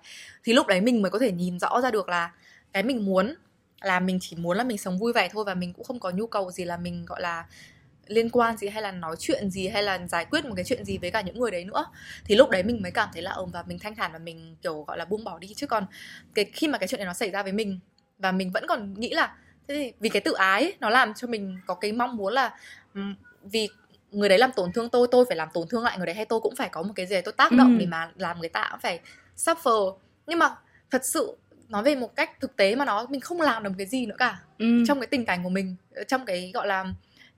thì lúc đấy mình mới có thể nhìn rõ ra được là cái mình muốn là mình chỉ muốn là mình sống vui vẻ thôi và mình cũng không có nhu cầu gì là mình gọi là liên quan gì hay là nói chuyện gì hay là giải quyết một cái chuyện gì với cả những người đấy nữa thì lúc đấy mình mới cảm thấy là ừm và mình thanh thản và mình kiểu gọi là buông bỏ đi chứ còn cái khi mà cái chuyện này nó xảy ra với mình và mình vẫn còn nghĩ là thế thì vì cái tự ái ấy, nó làm cho mình có cái mong muốn là vì người đấy làm tổn thương tôi tôi phải làm tổn thương lại người đấy hay tôi cũng phải có một cái gì đấy tôi tác động Ừ. để mà làm người ta cũng phải suffer nhưng mà thật sự nói về một cách thực tế mà nó mình không làm được một cái gì nữa cả Ừ. trong cái tình cảnh của mình trong cái gọi là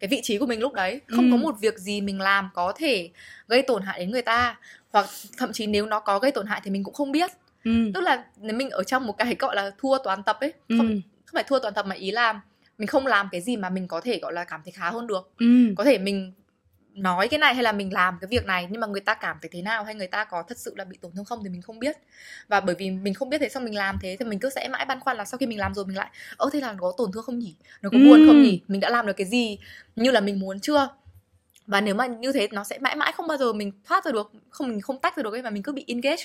cái vị trí của mình lúc đấy không Ừ. có một việc gì mình làm có thể gây tổn hại đến người ta hoặc thậm chí nếu nó có gây tổn hại thì mình cũng không biết Ừ. tức là nếu mình ở trong một cái gọi là thua toàn tập ấy không Ừ. không phải thua toàn tập mà ý là mình không làm cái gì mà mình có thể gọi là cảm thấy khá hơn được Ừ. có thể mình nói cái này hay là mình làm cái việc này nhưng mà người ta cảm thấy thế nào? Hay người ta có thật sự là bị tổn thương không thì mình không biết. Và bởi vì mình không biết thế xong mình làm thế thì mình cứ sẽ mãi băn khoăn là sau khi mình làm rồi mình lại ơ thế là nó có tổn thương không nhỉ? Nó có buồn không nhỉ? Mình đã làm được cái gì? Như là mình muốn chưa? Và nếu mà như thế nó sẽ mãi mãi không bao giờ mình thoát ra được không mình không tách ra được ấy mà mình cứ bị engage.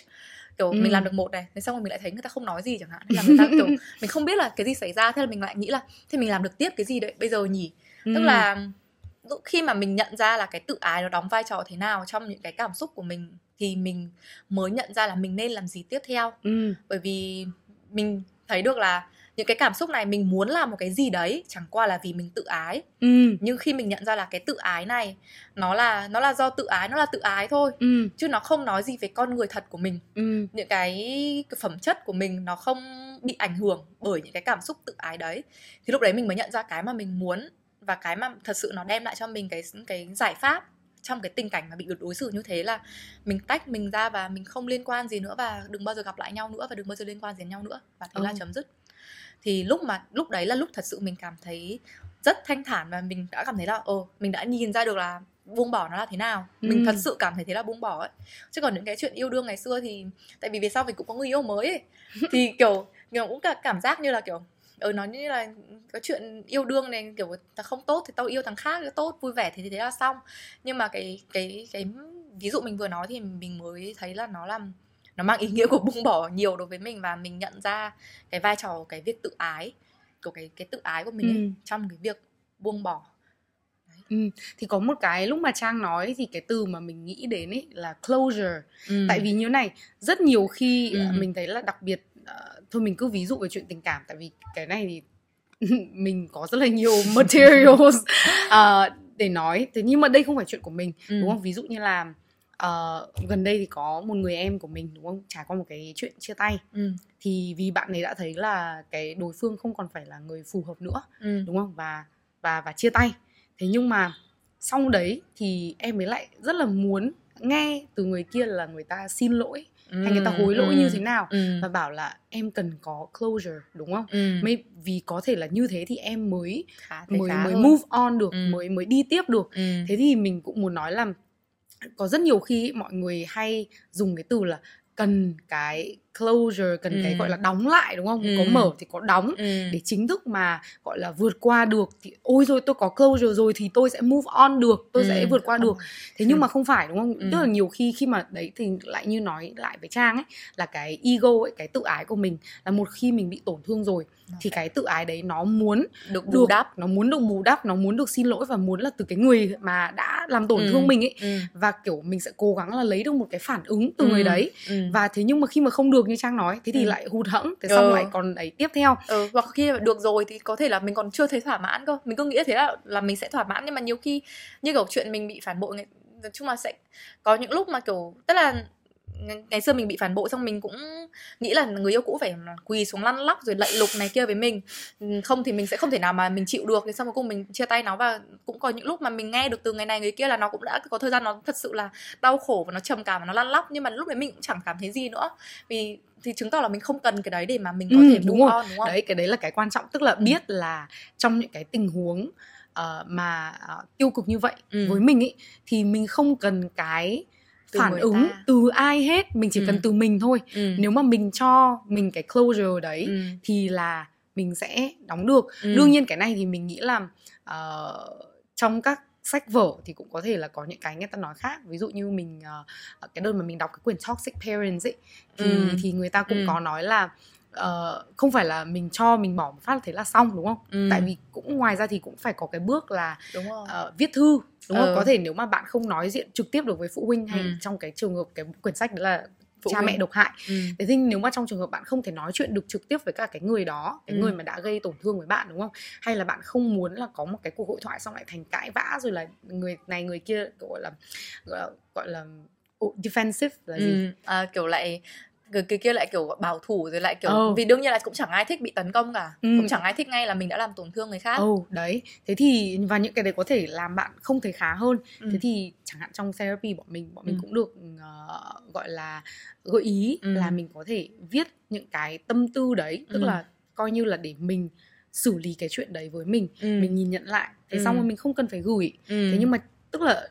Kiểu Ừ. mình làm được một này thế xong rồi mình lại thấy người ta không nói gì chẳng hạn. Hay là người ta kiểu mình không biết là cái gì xảy ra thế là mình lại nghĩ là thế mình làm được tiếp cái gì đấy bây giờ nhỉ? Tức Ừ. là lúc- khi mà mình nhận ra là cái tự ái nó đóng vai trò thế nào trong những cái cảm xúc của mình thì mình mới nhận ra là mình nên làm gì tiếp theo. Ừ. bởi vì mình thấy được là những cái cảm xúc này mình muốn làm một cái gì đấy chẳng qua là vì mình tự ái. Ừ. Nhưng khi mình nhận ra là cái tự ái này nó là nó là do tự ái nó là tự ái thôi. Ừ. Chứ nó không nói gì về con người thật của mình. Ừ. Những cái phẩm chất của mình nó không bị ảnh hưởng bởi những cái cảm xúc tự ái đấy. Thì lúc đấy mình mới nhận ra cái mà mình muốn và cái mà thật sự nó đem lại cho mình cái cái giải pháp trong cái tình cảnh mà bị đối xử như thế là mình tách mình ra và mình không liên quan gì nữa và đừng bao giờ gặp lại nhau nữa và đừng bao giờ liên quan gì đến nhau nữa và thế là Ừ. chấm dứt thì lúc mà lúc đấy là lúc thật sự mình cảm thấy rất thanh thản và mình đã cảm thấy là ồ mình đã nhìn ra được là buông bỏ nó là thế nào mình Ừ. thật sự cảm thấy thế là buông bỏ ấy chứ còn những cái chuyện yêu đương ngày xưa thì tại vì về sau mình cũng có người yêu mới ấy. thì kiểu kiểu cũng cả cảm giác như là kiểu ờ nó như là cái chuyện yêu đương này kiểu ta không tốt thì tao yêu thằng khác tốt vui vẻ thì thế là xong nhưng mà cái cái cái ví dụ mình vừa nói thì mình mới thấy là nó làm nó mang ý nghĩa của buông bỏ nhiều đối với mình và mình nhận ra cái vai trò cái việc tự ái của cái cái tự ái của mình ấy, Ừ. trong cái việc buông bỏ ừ thì có một cái lúc mà trang nói thì cái từ mà mình nghĩ đến ấy là closure ừ. tại vì như này rất nhiều khi Ừ. mình thấy là đặc biệt ờ, thôi mình cứ ví dụ về chuyện tình cảm tại vì cái này thì mình có rất là nhiều materials ờ, để nói. Thế nhưng mà đây không phải chuyện của mình Ừ. đúng không? Ví dụ như là ờ, gần đây thì có một người em của mình đúng không? Trải qua một cái chuyện chia tay. Ừ. thì vì bạn ấy đã thấy là cái đối phương không còn phải là người phù hợp nữa Ừ. đúng không? Và và và chia tay. Thế nhưng mà sau đấy thì em ấy lại rất là muốn nghe từ người kia là người ta xin lỗi hay người ta hối lỗi như thế nào ừ. và bảo là em cần có closure đúng không ừ. May, vì có thể là như thế thì em mới khá, mới khá mới hơn. move on được Ừ. mới mới đi tiếp được ừ. thế thì mình cũng muốn nói là có rất nhiều khi mọi người hay dùng cái từ là cần cái closure cần Ừ. cái gọi là đóng lại đúng không Ừ. có mở thì có đóng ừ. để chính thức mà gọi là vượt qua được thì ôi rồi tôi có closure rồi thì tôi sẽ move on được tôi sẽ Ừ. vượt qua Không. được thế nhưng mà không phải đúng không Ừ. tức là nhiều khi khi mà đấy thì lại như nói lại với trang ấy là cái ego ấy cái tự ái của mình là một khi mình bị tổn thương rồi thì cái tự ái đấy nó muốn được bù đắp nó muốn được bù đắp nó muốn được xin lỗi và muốn là từ cái người mà đã làm tổn Ừ. thương mình ấy ừ. và kiểu mình sẽ cố gắng là lấy được một cái phản ứng từ Ừ. người đấy ừ. và thế nhưng mà khi mà không được như trang nói thế thì Ừ. lại hụt hẫng thế xong Ừ. lại còn ấy tiếp theo ừ, hoặc khi mà được rồi thì có thể là mình còn chưa thấy thỏa mãn cơ mình cứ nghĩ thế là là mình sẽ thỏa mãn nhưng mà nhiều khi như kiểu chuyện mình bị phản bội nói chung là sẽ có những lúc mà kiểu tức là ngày- ngày xưa mình bị phản bội xong mình cũng nghĩ là người yêu cũ phải quỳ xuống lăn lóc rồi lạy lục này kia với mình Ừ, không thì mình sẽ không thể nào mà mình chịu được thì xong cuối cùng mình chia tay nó và cũng có những lúc mà mình nghe được từ người này người kia là nó cũng đã có thời gian nó thật sự là đau khổ và nó trầm cảm và nó lăn lóc nhưng mà lúc đấy mình cũng chẳng cảm thấy gì nữa vì thì chứng tỏ là mình không cần cái đấy để mà mình có Ừ, thể đúng rồi. on đúng không đấy cái đấy là cái quan trọng tức là Ừ. biết là trong những cái tình huống ờ, mà ờ, tiêu cực như vậy Ừ. với mình ấy thì mình không cần cái Từ phản ứng ta. từ ai hết mình chỉ Ừ. cần từ mình thôi ừ. nếu mà mình cho mình cái closure đấy ừ. thì là mình sẽ đóng được Ừ. đương nhiên cái này thì mình nghĩ là ờ, trong các sách vở thì cũng có thể là có những cái người ta nói khác ví dụ như mình ờ, cái đợt mà mình đọc cái quyển toxic parents ấy thì Ừ. thì người ta cũng Ừ. có nói là ờ, không phải là mình cho mình bỏ một phát là thế là xong đúng không Ừ. tại vì cũng ngoài ra thì cũng phải có cái bước là ờ, viết thư đúng không Ờ. có thể nếu mà bạn không nói diện trực tiếp được với phụ huynh hay Ừ. trong cái trường hợp cái quyển sách đó là Phụ cha huynh. mẹ độc hại ừ. thế thì nếu mà trong trường hợp bạn không thể nói chuyện được trực tiếp với cả cái người đó cái Ừ. người mà đã gây tổn thương với bạn đúng không hay là bạn không muốn là có một cái cuộc hội thoại xong lại thành cãi vã rồi là người này người kia gọi là gọi là, gọi là defensive là gì Ừ. À, kiểu lại người kia kia lại kiểu bảo thủ rồi lại kiểu Ờ. vì đương nhiên là cũng chẳng ai thích bị tấn công cả Ừ. cũng chẳng ai thích ngay là mình đã làm tổn thương người khác Ồ đấy Thế thì và những cái đấy có thể làm bạn không thấy khá hơn Ừ. Thế thì chẳng hạn trong therapy bọn mình Bọn mình Ừ. cũng được ờ, gọi là gợi ý Ừ. là mình có thể viết những cái tâm tư đấy Tức Ừ. là coi như là để mình xử lý cái chuyện đấy với mình ừ. Mình nhìn nhận lại Thế Ừ. xong rồi mình không cần phải gửi ừ. Thế nhưng mà tức là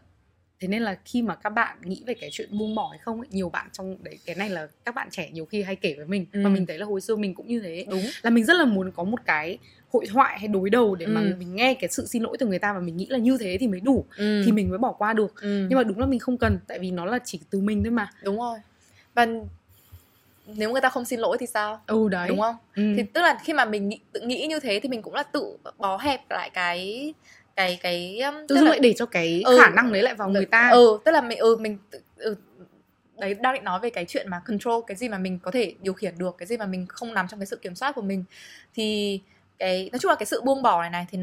Thế nên là khi mà các bạn nghĩ về cái chuyện buông bỏ hay không ấy, Nhiều bạn trong đấy Cái này là các bạn trẻ nhiều khi hay kể với mình Ừ. Và mình thấy là hồi xưa mình cũng như thế đúng là mình rất là muốn có một cái hội thoại hay đối đầu để mà Ừ. mình nghe cái sự xin lỗi từ người ta và mình nghĩ là như thế thì mới đủ ừ. thì mình mới bỏ qua được ừ. nhưng mà đúng là mình không cần tại vì nó là chỉ từ mình thôi mà đúng rồi và nếu người ta không xin lỗi thì sao ừ đấy đúng không ừ. thì tức là khi mà mình nghĩ, tự nghĩ như thế thì mình cũng là tự bó hẹp lại cái cái cái tự tức dưng là- lại để cho cái Ừ. khả năng đấy lại vào người ta ừ tức là mình ừ mình ừ, đấy đang định nói về cái chuyện mà control cái gì mà mình có thể điều khiển được cái gì mà mình không nằm trong cái sự kiểm soát của mình thì cái nói chung là cái sự buông bỏ này này thì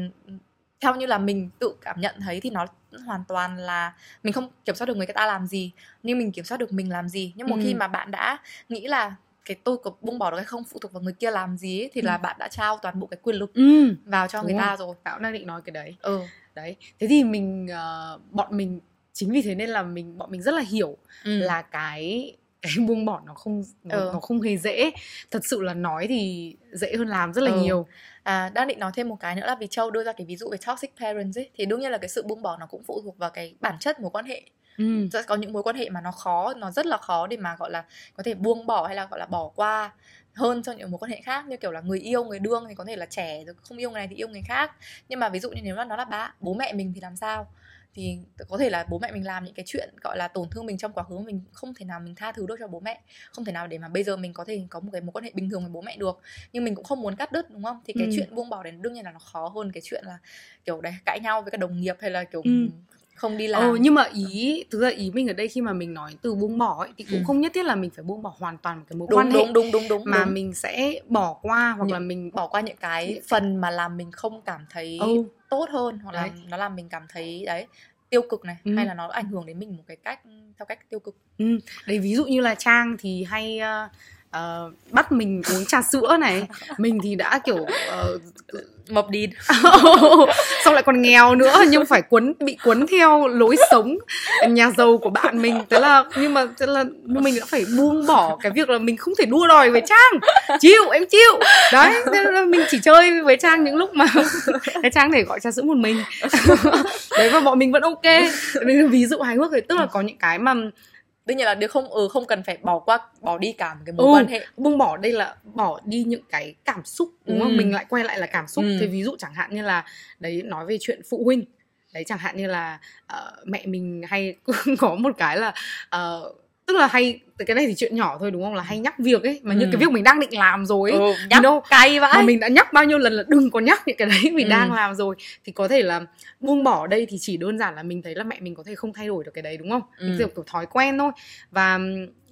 theo như là mình tự cảm nhận thấy thì nó hoàn toàn là mình không kiểm soát được người ta làm gì nhưng mình kiểm soát được mình làm gì nhưng một ừ. khi mà bạn đã nghĩ là cái tôi có buông bỏ được hay không phụ thuộc vào người kia làm gì ấy, thì ừ. là bạn đã trao toàn bộ cái quyền lực ừ. vào cho Đúng người ta rồi tao đang định nói cái đấy ừ đấy thế thì mình uh, bọn mình chính vì thế nên là mình bọn mình rất là hiểu ừ. là cái cái buông bỏ nó không nó, ừ. nó không hề dễ thật sự là nói thì dễ hơn làm rất là ừ. nhiều à đang định nói thêm một cái nữa là vì châu đưa ra cái ví dụ về toxic parents ấy thì đương nhiên là cái sự buông bỏ nó cũng phụ thuộc vào cái bản chất mối quan hệ ừ. có những mối quan hệ mà nó khó nó rất là khó để mà gọi là có thể buông bỏ hay là gọi là bỏ qua hơn cho những mối quan hệ khác. Như kiểu là người yêu người đương thì có thể là trẻ rồi không yêu người này thì yêu người khác. Nhưng mà ví dụ như nếu mà nó là ba bố mẹ mình thì làm sao? Thì có thể là bố mẹ mình làm những cái chuyện gọi là tổn thương mình trong quá khứ mình không thể nào mình tha thứ được cho bố mẹ. Không thể nào để mà bây giờ mình có thể có một cái mối quan hệ bình thường với bố mẹ được. Nhưng mình cũng không muốn cắt đứt đúng không? Thì cái ừ. chuyện buông bỏ đến đương nhiên là nó khó hơn cái chuyện là kiểu đấy cãi nhau với các đồng nghiệp hay là kiểu ừ không đi làm ừ, nhưng mà ý thực ra ý mình ở đây khi mà mình nói từ buông bỏ ấy thì cũng ừ. không nhất thiết là mình phải buông bỏ hoàn toàn một cái mối đúng, quan hệ đúng đúng đúng đúng mà đúng. mình sẽ bỏ qua hoặc những, là mình bỏ qua những cái phần mà làm mình không cảm thấy ừ. tốt hơn hoặc đấy. là nó làm mình cảm thấy đấy tiêu cực này ừ. hay là nó ảnh hưởng đến mình một cái cách theo cách tiêu cực ừ. đấy ví dụ như là trang thì hay uh, uh, bắt mình uống trà sữa này. Mình thì đã kiểu uh, mập đi xong lại còn nghèo nữa nhưng phải cuốn bị cuốn theo lối sống nhà giàu của bạn mình. Thế là nhưng mà thế là mình đã phải buông bỏ cái việc là mình không thể đua đòi với trang. Chịu em chịu. Đấy thế là mình chỉ chơi với trang những lúc mà cái trang để gọi trà sữa một mình. Đấy và bọn mình vẫn ok. Ví dụ hài hước thì tức là có những cái mà đương nhiên là đứa không ừ không cần phải bỏ qua bỏ đi cả một cái mối ừ, quan hệ buông bỏ đây là bỏ đi những cái cảm xúc đúng ừ. không mình lại quay lại là cảm xúc ừ. thì ví dụ chẳng hạn như là đấy nói về chuyện phụ huynh đấy chẳng hạn như là uh, mẹ mình hay có một cái là uh, tức là hay cái này thì chuyện nhỏ thôi đúng không là hay nhắc việc ấy mà ừ. như cái việc mình đang định làm rồi ấy ừ, nhắc đâu cay vãi mà mình đã nhắc bao nhiêu lần là đừng có nhắc những cái đấy mình ừ. đang làm rồi thì có thể là buông bỏ đây thì chỉ đơn giản là mình thấy là mẹ mình có thể không thay đổi được cái đấy đúng không ừ. kiểu, kiểu thói quen thôi và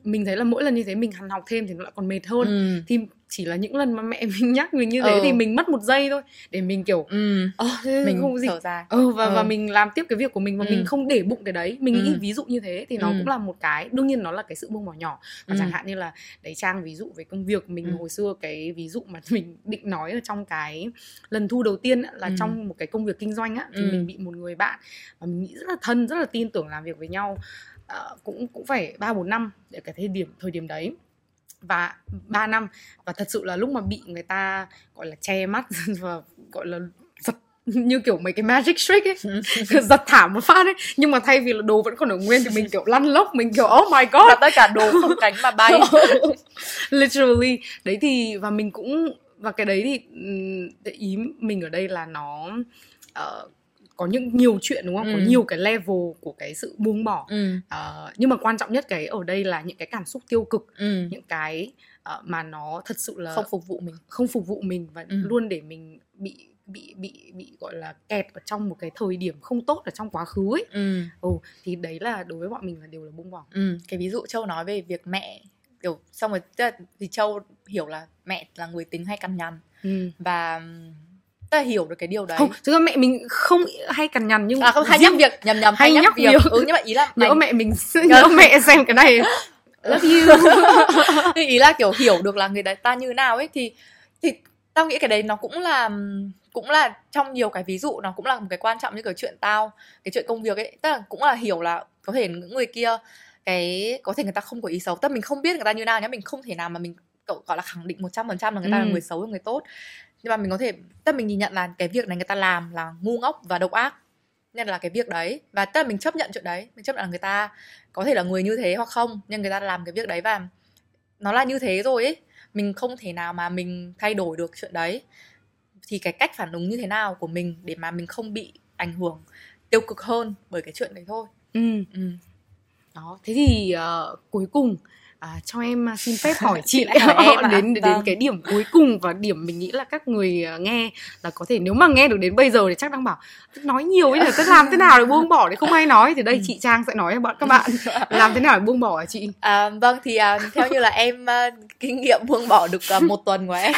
mình thấy là mỗi lần như thế mình hằn học thêm thì nó lại còn mệt hơn ừ. thì chỉ là những lần mà mẹ mình nhắc mình như thế ừ. thì mình mất một giây thôi để mình kiểu ừ. ờ mình không gì dài ừ, và ừ. và mình làm tiếp cái việc của mình và ừ. mình không để bụng cái đấy mình ừ. nghĩ ví dụ như thế thì nó ừ. cũng là một cái đương nhiên nó là cái sự buông bỏ nhỏ và ừ. chẳng hạn như là đấy trang ví dụ về công việc mình ừ. hồi xưa cái ví dụ mà mình định nói ở trong cái lần thu đầu tiên là ừ. trong một cái công việc kinh doanh á thì ừ. mình bị một người bạn và mình nghĩ rất là thân rất là tin tưởng làm việc với nhau uh, cũng cũng phải ba bốn năm để cái thời điểm thời điểm đấy và 3 năm. Và thật sự là lúc mà bị người ta gọi là che mắt và gọi là giật như kiểu mấy cái magic trick ấy giật thảm một phát ấy. Nhưng mà thay vì là đồ vẫn còn ở nguyên thì mình kiểu lăn lóc mình kiểu oh my god. Và tất cả đồ không cánh mà bay. Literally. Đấy thì và mình cũng và cái đấy thì ý mình ở đây là nó uh, có những nhiều chuyện đúng không ừ. có nhiều cái level của cái sự buông bỏ ừ. uh, nhưng mà quan trọng nhất cái ở đây là những cái cảm xúc tiêu cực ừ. những cái uh, mà nó thật sự là không phục vụ mình không phục vụ mình và ừ. luôn để mình bị bị bị bị gọi là kẹt ở trong một cái thời điểm không tốt ở trong quá khứ ấy ừ. ừ thì đấy là đối với bọn mình là đều là buông bỏ ừ. cái ví dụ châu nói về việc mẹ kiểu xong rồi thì châu hiểu là mẹ là người tính hay cằn nhằn ừ. và ta hiểu được cái điều đấy. Không thực ra mẹ mình không hay cằn nhằn nhưng à không hay nhắc việc nhầm nhầm hay, hay nhắc, nhắc việc. việc. ừ nhưng mà ý là nhớ mẹ mình nhớ mẹ. xem cái này. Love you. Ý là kiểu hiểu được là người đấy ta như nào ấy thì thì tao nghĩ cái đấy nó cũng là cũng là trong nhiều cái ví dụ nó cũng là một cái quan trọng như cái chuyện tao cái chuyện công việc ấy. Tức là cũng là hiểu là có thể những người kia cái có thể người ta không có ý xấu. Tức mình không biết người ta như nào nhá mình không thể nào mà mình gọi là khẳng định một trăm phần trăm là người ta ừ. là người xấu hay người tốt nhưng mà mình có thể tức mình nhìn nhận là cái việc này người ta làm là ngu ngốc và độc ác. Nên là cái việc đấy và tức là mình chấp nhận chuyện đấy. Mình chấp nhận là người ta có thể là người như thế hoặc không nhưng người ta làm cái việc đấy và nó là như thế rồi ấy. Mình không thể nào mà mình thay đổi được chuyện đấy. Thì cái cách phản ứng như thế nào của mình để mà mình không bị ảnh hưởng tiêu cực hơn bởi cái chuyện đấy thôi. Ừ. ừ. đó thế thì uh, cuối cùng à, cho em à, xin phép hỏi chị lại hỏi em à? đến đến Vâng. cái điểm cuối cùng và điểm mình nghĩ là các người à, nghe là có thể nếu mà nghe được đến bây giờ thì chắc đang bảo nói nhiều ấy là sẽ làm thế nào để buông bỏ để không ai nói thì Ừ. đây chị Trang sẽ nói bọn các bạn làm thế nào để buông bỏ hả chị À, vâng thì à, theo như là em à, kinh nghiệm buông bỏ được à, một tuần của em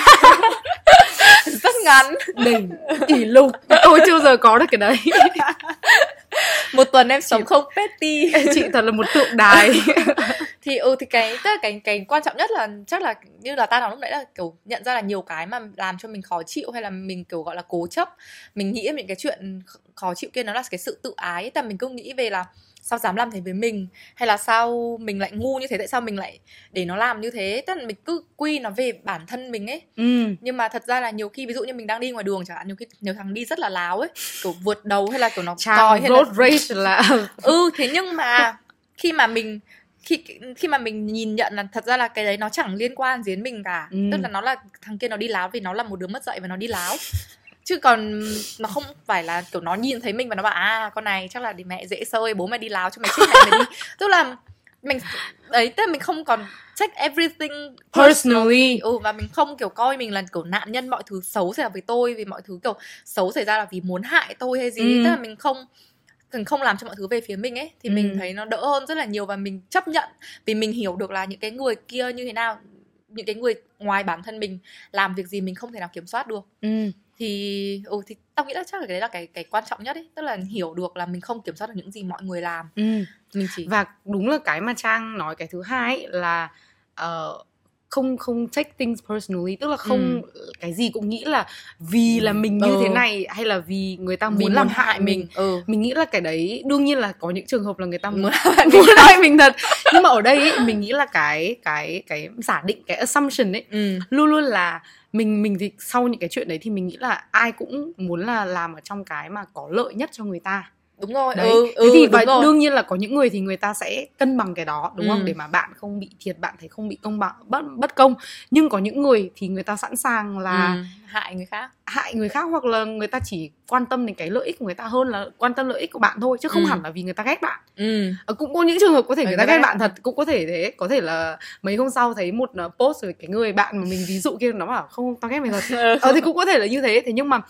rất ngắn. Đỉnh kỷ lục. Tôi chưa giờ có được cái đấy. Một tuần em sống không petty. Chị thật là một tượng đài. Thì ừ thì cái tức là cái cái quan trọng nhất là chắc là như là ta nói lúc nãy là kiểu nhận ra là nhiều cái mà làm cho mình khó chịu hay là mình kiểu gọi là cố chấp. Mình nghĩ những cái chuyện kh- khó chịu kia nó là cái sự tự ái. Tại mình cứ nghĩ về là sao dám làm thế với mình? Hay là sao mình lại ngu như thế? Tại sao mình lại để nó làm như thế? Tức là mình cứ quy nó về bản thân mình ấy. Ừ. nhưng mà thật ra là nhiều khi ví dụ như mình đang đi ngoài đường chẳng hạn nhiều khi nhiều thằng đi rất là láo ấy kiểu vượt đầu hay là kiểu nó còi Trang hay là road rage là ừ thế nhưng mà khi mà mình khi khi mà mình nhìn nhận là thật ra là cái đấy nó chẳng liên quan gì đến mình cả. Ừ. tức là nó là thằng kia nó đi láo vì nó là một đứa mất dạy và nó đi láo chứ còn nó không phải là kiểu nó nhìn thấy mình và nó bảo à con này chắc là để mẹ dễ sơi bố mẹ đi láo cho mày chết mẹ mày đi tức là mình đấy tức là mình không còn take everything personally ừ và mình không kiểu coi mình là kiểu nạn nhân mọi thứ xấu xảy ra với tôi vì mọi thứ kiểu xấu xảy ra là vì muốn hại tôi hay gì Ừ. tức là mình không mình không làm cho mọi thứ về phía mình ấy thì Ừ. mình thấy nó đỡ hơn rất là nhiều và mình chấp nhận vì mình hiểu được là những cái người kia như thế nào những cái người ngoài bản thân mình làm việc gì mình không thể nào kiểm soát được ừ. Thì ừ thì tao nghĩ là chắc là cái đấy là cái cái quan trọng nhất ấy tức là hiểu được là mình không kiểm soát được những gì mọi người làm Ừ. mình chỉ và đúng là cái mà trang nói cái thứ hai ấy là ờ, không không take things personally tức là không cái gì cũng nghĩ là vì là mình như Ừ. thế này hay là vì người ta muốn làm hại mình. mình ừ. Mình nghĩ là cái đấy đương nhiên là có những trường hợp là người ta muốn muốn muốn hại mình thật. Nhưng mà ở đây ấy, mình nghĩ là cái cái cái giả định cái assumption ấy ừ. luôn luôn là mình mình thì sau những cái chuyện đấy thì mình nghĩ là ai cũng muốn là làm ở trong cái mà có lợi nhất cho người ta đúng rồi đấy ừ, thế ừ, thì đúng và rồi. đương nhiên là có những người thì người ta sẽ cân bằng cái đó đúng Ừ. không để mà bạn không bị thiệt bạn thấy không bị công bằng bất bất công. Nhưng có những người thì người ta sẵn sàng là ừ, hại người khác. hại người khác hoặc là người ta chỉ quan tâm đến cái lợi ích của người ta hơn là quan tâm lợi ích của bạn thôi chứ không Ừ. hẳn là vì người ta ghét bạn. Ừ. Ờ, cũng có những trường hợp có thể Ừ, người ta người ta ghét ghét. bạn thật cũng có thể thế có thể là mấy hôm sau thấy một ờ, post rồi cái người bạn mà mình ví dụ kia nó bảo không tao ghét mày thật. Ờ thì cũng có thể là như thế. Thế nhưng mà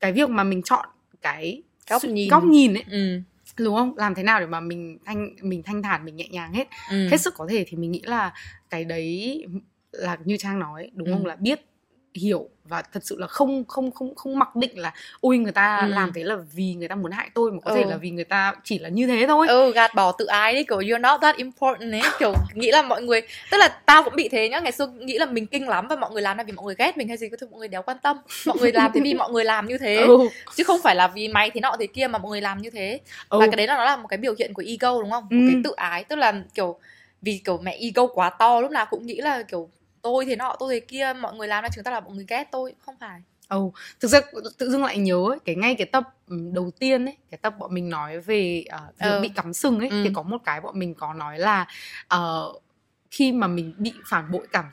cái việc mà mình chọn cái Góc nhìn. góc nhìn ấy ừ đúng không làm thế nào để mà mình thanh mình thanh thản mình nhẹ nhàng hết ừ. hết sức có thể thì mình nghĩ là cái đấy là như trang nói đúng Ừ. không là biết hiểu và thật sự là không không không không mặc định là ui người ta Ừ. làm thế là vì người ta muốn hại tôi mà có Ừ. thể là vì người ta chỉ là như thế thôi ừ gạt bỏ tự ái đi kiểu you're not that important ấy kiểu nghĩ là mọi người tức là tao cũng bị thế nhá ngày xưa nghĩ là mình kinh lắm và mọi người làm là vì mọi người ghét mình hay gì cái thứ mọi người đéo quan tâm mọi người làm thế vì mọi người làm như thế ừ. chứ không phải là vì mày thế nọ thế kia mà mọi người làm như thế Ừ. và cái đấy là nó là một cái biểu hiện của ego đúng không một Ừ. cái tự ái tức là kiểu vì kiểu mẹ ego quá to lúc nào cũng nghĩ là kiểu tôi thế nọ tôi thế kia mọi người làm ra chúng ta là mọi người ghét tôi không phải Ồ, thực ra tự dưng lại nhớ ấy, cái ngay cái tập ừm, đầu tiên ấy, cái tập bọn mình nói về uh, việc Ờ. bị cắm sừng ấy Ừ. thì có một cái bọn mình có nói là ờ, khi mà mình bị phản bội cảm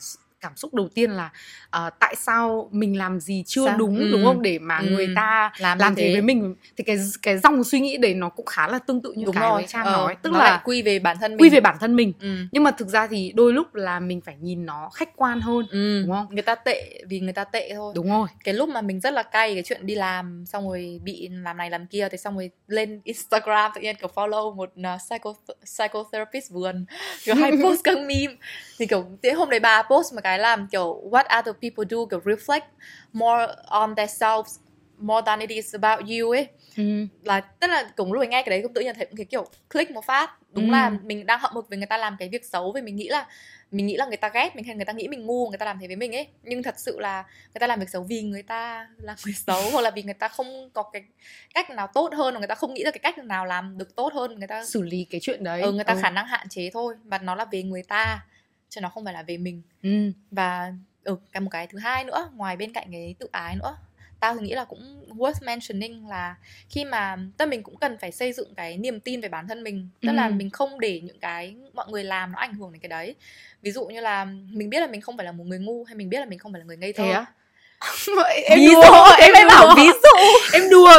cảm xúc đầu tiên là ờ, tại sao mình làm gì chưa Sao? đúng Ừ. đúng không? Để mà Ừ. người ta làm, làm thế. với mình. Thì cái cái dòng suy nghĩ đấy nó cũng khá là tương tự như đúng cái rồi. với trang Ờ, nói. Tức nó là quy về bản thân mình. quy về bản thân mình. Ừ. nhưng mà thực ra thì đôi lúc là mình phải nhìn nó khách quan hơn Ừ. đúng không? Người ta tệ vì người ta tệ thôi. Đúng rồi. Cái lúc mà mình rất là cay cái chuyện đi làm xong rồi bị làm này làm kia thì xong rồi lên Instagram tự nhiên kiểu follow một uh, psycho psychotherapist vườn. Kiểu hay post các meme. Thì kiểu thế hôm đấy bà post một cái làm kiểu what other people do kiểu reflect more on themselves more than it is about you ấy ừ. là tức là cũng lúc mình nghe cái đấy cũng tự nhiên thấy cái kiểu click một phát đúng Ừ. là mình đang hậm hực với người ta làm cái việc xấu vì mình nghĩ là mình nghĩ là người ta ghét mình hay người ta nghĩ mình ngu người ta làm thế với mình ấy nhưng thật sự là người ta làm việc xấu vì người ta là người xấu hoặc là vì người ta không có cái cách nào tốt hơn hoặc người ta không nghĩ ra cái cách nào làm được tốt hơn người ta xử lý cái chuyện đấy ừ, người ta Ừ. khả năng hạn chế thôi và nó là về người ta chứ nó không phải là về mình. Ừ. và ừ, cái một cái thứ hai nữa ngoài bên cạnh cái tự ái nữa tao nghĩ là cũng worth mentioning là khi mà tức mình cũng cần phải xây dựng cái niềm tin về bản thân mình. Tức là Ừ. mình không để những cái mọi người làm nó ảnh hưởng đến cái đấy. Ví dụ như là mình biết là mình không phải là một người ngu hay mình biết là mình không phải là người ngây thơ. Thế em ví đùa, dụ em em bảo ví dụ. Em đùa.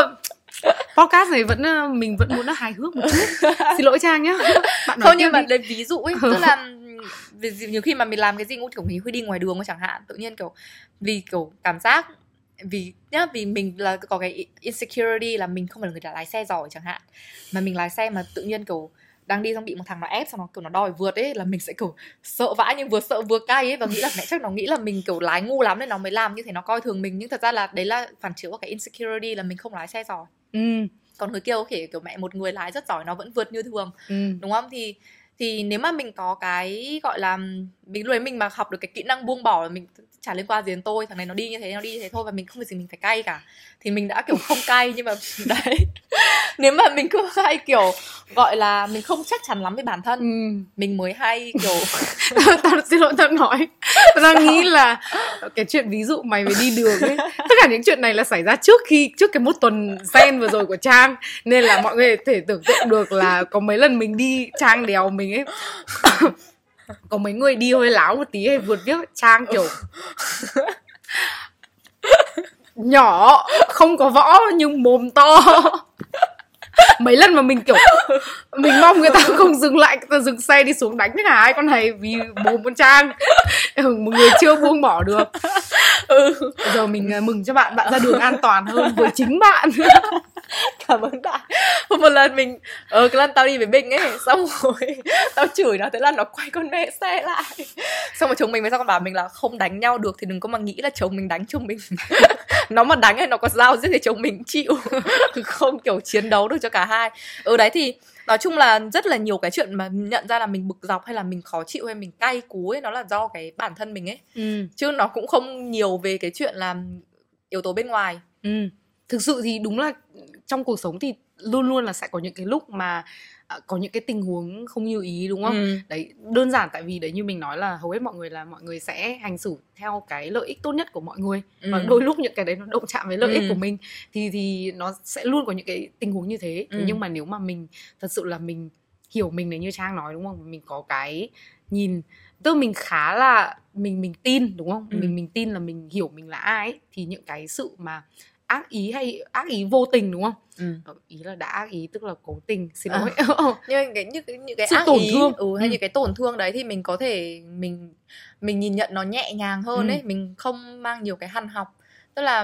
Podcast này vẫn ờ, mình vẫn muốn nó hài hước một chút. Xin lỗi trang nhá. Bạn nói không nhưng mà đi. lấy ví dụ ấy tức là vì nhiều khi mà mình làm cái gì cũng kiểu mình huy đi ngoài đường chẳng hạn tự nhiên kiểu vì kiểu cảm giác vì nhá vì mình là có cái insecurity là mình không phải là người đã lái xe giỏi chẳng hạn mà mình lái xe mà tự nhiên kiểu đang đi xong bị một thằng nó ép xong nó kiểu nó đòi vượt ấy là mình sẽ kiểu sợ vãi nhưng vừa sợ vừa cay ấy và nghĩ là mẹ chắc nó nghĩ là mình kiểu lái ngu lắm nên nó mới làm như thế nó coi thường mình nhưng thật ra là đấy là phản chiếu của cái insecurity là mình không lái xe giỏi ừ. còn người kia có thể kiểu mẹ một người lái rất giỏi nó vẫn vượt như thường Ừ. đúng không thì thì nếu mà mình có cái gọi là mình lúc đấy mình mà học được cái kỹ năng buông bỏ là mình chả liên quan gì đến tôi thằng này nó đi như thế nó đi như thế thôi và mình không việc gì mình phải cay cả. Thì mình đã kiểu không cay nhưng mà đấy. Nếu mà mình cứ hay kiểu gọi là mình không chắc chắn lắm với bản thân Ừ. mình mới hay kiểu tao xin lỗi tao nói. Tao nghĩ là cái chuyện ví dụ mày phải đi đường ấy. Tất cả những chuyện này là xảy ra trước khi trước cái một tuần sen vừa rồi của trang. Nên là mọi người thể tưởng tượng được là có mấy lần mình đi trang đèo mình ấy. Có mấy người đi hơi láo một tí hay vượt viết trang kiểu nhỏ không có võ nhưng mồm to mấy lần mà mình kiểu mình mong người ta không dừng lại người ta dừng xe đi xuống đánh cả hai con này vì mồm con trang. Ừ, một người chưa buông bỏ được. Ừ. Giờ mình à, mừng cho bạn bạn ra đường an toàn hơn với chính bạn. Cảm ơn bạn. Một lần mình ờ cái lần tao đi với bình ấy xong rồi tao chửi nó thế là nó quay con mẹ xe lại. Xong rồi chồng mình mới sao con bảo mình là không đánh nhau được thì đừng có mà nghĩ là chồng mình đánh chồng mình. Nó mà đánh hay nó có dao giết thì chồng mình chịu. Không kiểu chiến đấu được cho cả hai ừ đấy thì nói chung là rất là nhiều cái chuyện mà nhận ra là mình bực dọc hay là mình khó chịu hay mình cay cú ấy nó là do cái bản thân mình ấy ừ. chứ nó cũng không nhiều về cái chuyện là yếu tố bên ngoài Ừ. Thực sự thì đúng là trong cuộc sống thì luôn luôn là sẽ có những cái lúc mà có những cái tình huống không như ý đúng không? Ừ. Đấy đơn giản tại vì đấy như mình nói là hầu hết mọi người là mọi người sẽ hành xử theo cái lợi ích tốt nhất của mọi người Ừ. và đôi lúc những cái đấy nó động chạm với lợi ích Ừ. của mình thì thì nó sẽ luôn có những cái tình huống như thế. Ừ. nhưng mà nếu mà mình thật sự là mình hiểu mình này như Trang nói đúng không? Mình có cái nhìn tức mình khá là mình mình tin đúng không? Ừ. Mình mình tin là mình hiểu mình là ai ấy, thì những cái sự mà ác ý hay ác ý vô tình đúng không? Ừ. Ờ, ý là đã ác ý tức là cố tình xin À. lỗi nhưng cái những cái những cái Sự ác tổn ý, thương. ừ, hay Ừ. những cái tổn thương đấy thì mình có thể mình mình nhìn nhận nó nhẹ nhàng hơn Ừ. ấy mình không mang nhiều cái hằn học tức là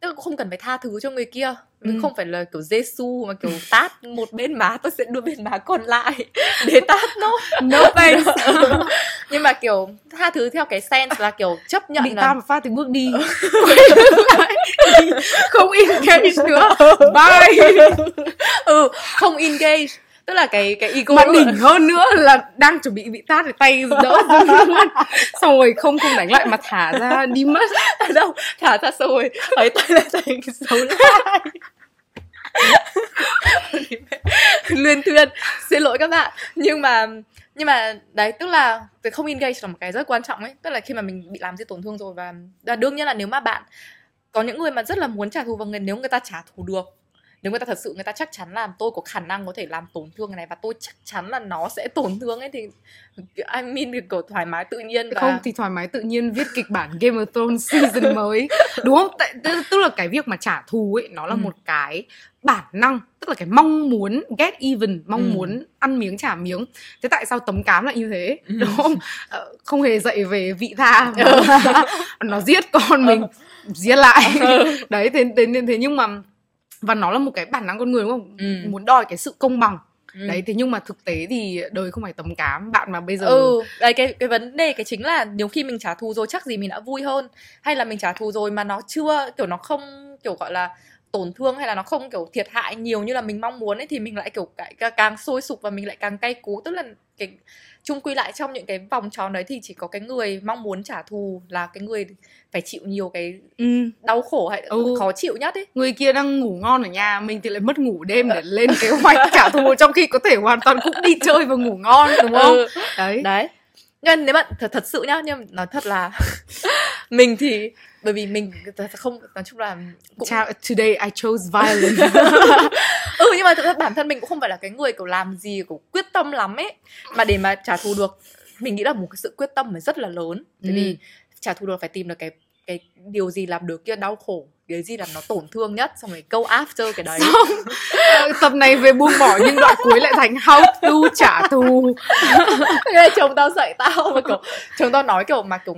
tức là không cần phải tha thứ cho người kia Ừ. không phải là kiểu Giêsu mà kiểu tát một bên má tôi sẽ đưa bên má còn lại để tát nó. No thanks. Nhưng mà kiểu tha thứ theo cái sense là kiểu chấp nhận bị là ta một phát thì bước đi. Đi. không engage nữa. Bye. Ừ không engage. Tức là cái cái ego mà đỉnh hơn nữa là đang chuẩn bị bị tát thì tay đỡ xong rồi không không đánh lại mà thả ra đi mất. Đâu thả ra xong rồi ấy tay lại thành xấu lại luyên thuyên. Xin lỗi các bạn. Nhưng mà nhưng mà đấy tức là cái không engage là một cái rất quan trọng ấy. Tức là khi mà mình bị làm gì tổn thương rồi và, và đương nhiên là nếu mà bạn có những người mà rất là muốn trả thù vào người nếu người ta trả thù được nếu người ta thật sự người ta chắc chắn là tôi có khả năng có thể làm tổn thương cái này và tôi chắc chắn là nó sẽ tổn thương ấy thì I mean thì kiểu thoải mái tự nhiên và không thì thoải mái tự nhiên viết kịch bản Game of Thrones season mới. Đúng không? Tại, tức, là cái việc mà trả thù ấy nó là Ừ. một cái bản năng tức là cái mong muốn get even mong Ừ. muốn ăn miếng trả miếng. Thế tại sao tấm cám lại như thế? Ừ. đúng không? Ờ, không hề dạy về vị tha. Mà nó giết con mình giết lại. Ừ. đấy thế thế thế nhưng mà và nó là một cái bản năng con người đúng không? Ừ. muốn đòi cái sự công bằng. Ừ. đấy thế nhưng mà thực tế thì đời không phải tấm cám. Bạn mà bây giờ ừ đấy cái cái vấn đề cái chính là nhiều khi mình trả thù rồi chắc gì mình đã vui hơn. Hay là mình trả thù rồi mà nó chưa kiểu nó không kiểu gọi là tổn thương hay là nó không kiểu thiệt hại nhiều như là mình mong muốn ấy thì mình lại kiểu cái- càng sôi sục và mình lại càng cay cú. Tức là cái chung quy lại trong những cái vòng tròn đấy thì chỉ có cái người mong muốn trả thù là cái người phải chịu nhiều cái ừ, đau khổ hay Ừ. khó chịu nhất ấy. Người kia đang ngủ ngon ở nhà mình thì lại mất ngủ đêm để lên kế hoạch trả thù trong khi có thể hoàn toàn cũng đi chơi và ngủ ngon đúng không? Ừ. đấy. Đấy. Nhưng nếu bạn thật thật sự nhá nhưng nói thật là mình thì bởi vì mình không nói chung là cũng Chào, today I chose violence ừ nhưng mà thực ra bản thân mình cũng không phải là cái người kiểu làm gì kiểu quyết tâm lắm ấy. Mà để mà trả thù được mình nghĩ là một cái sự quyết tâm phải rất là lớn. Tại Ừ. vì trả thù được phải tìm được cái cái điều gì làm được kia đau khổ cái gì làm nó tổn thương nhất xong rồi go after cái đấy. Xong. Tập này về buông bỏ nhưng đoạn cuối lại thành how to trả thù. Chồng tao dạy tao mà kiểu chồng tao nói kiểu mà kiểu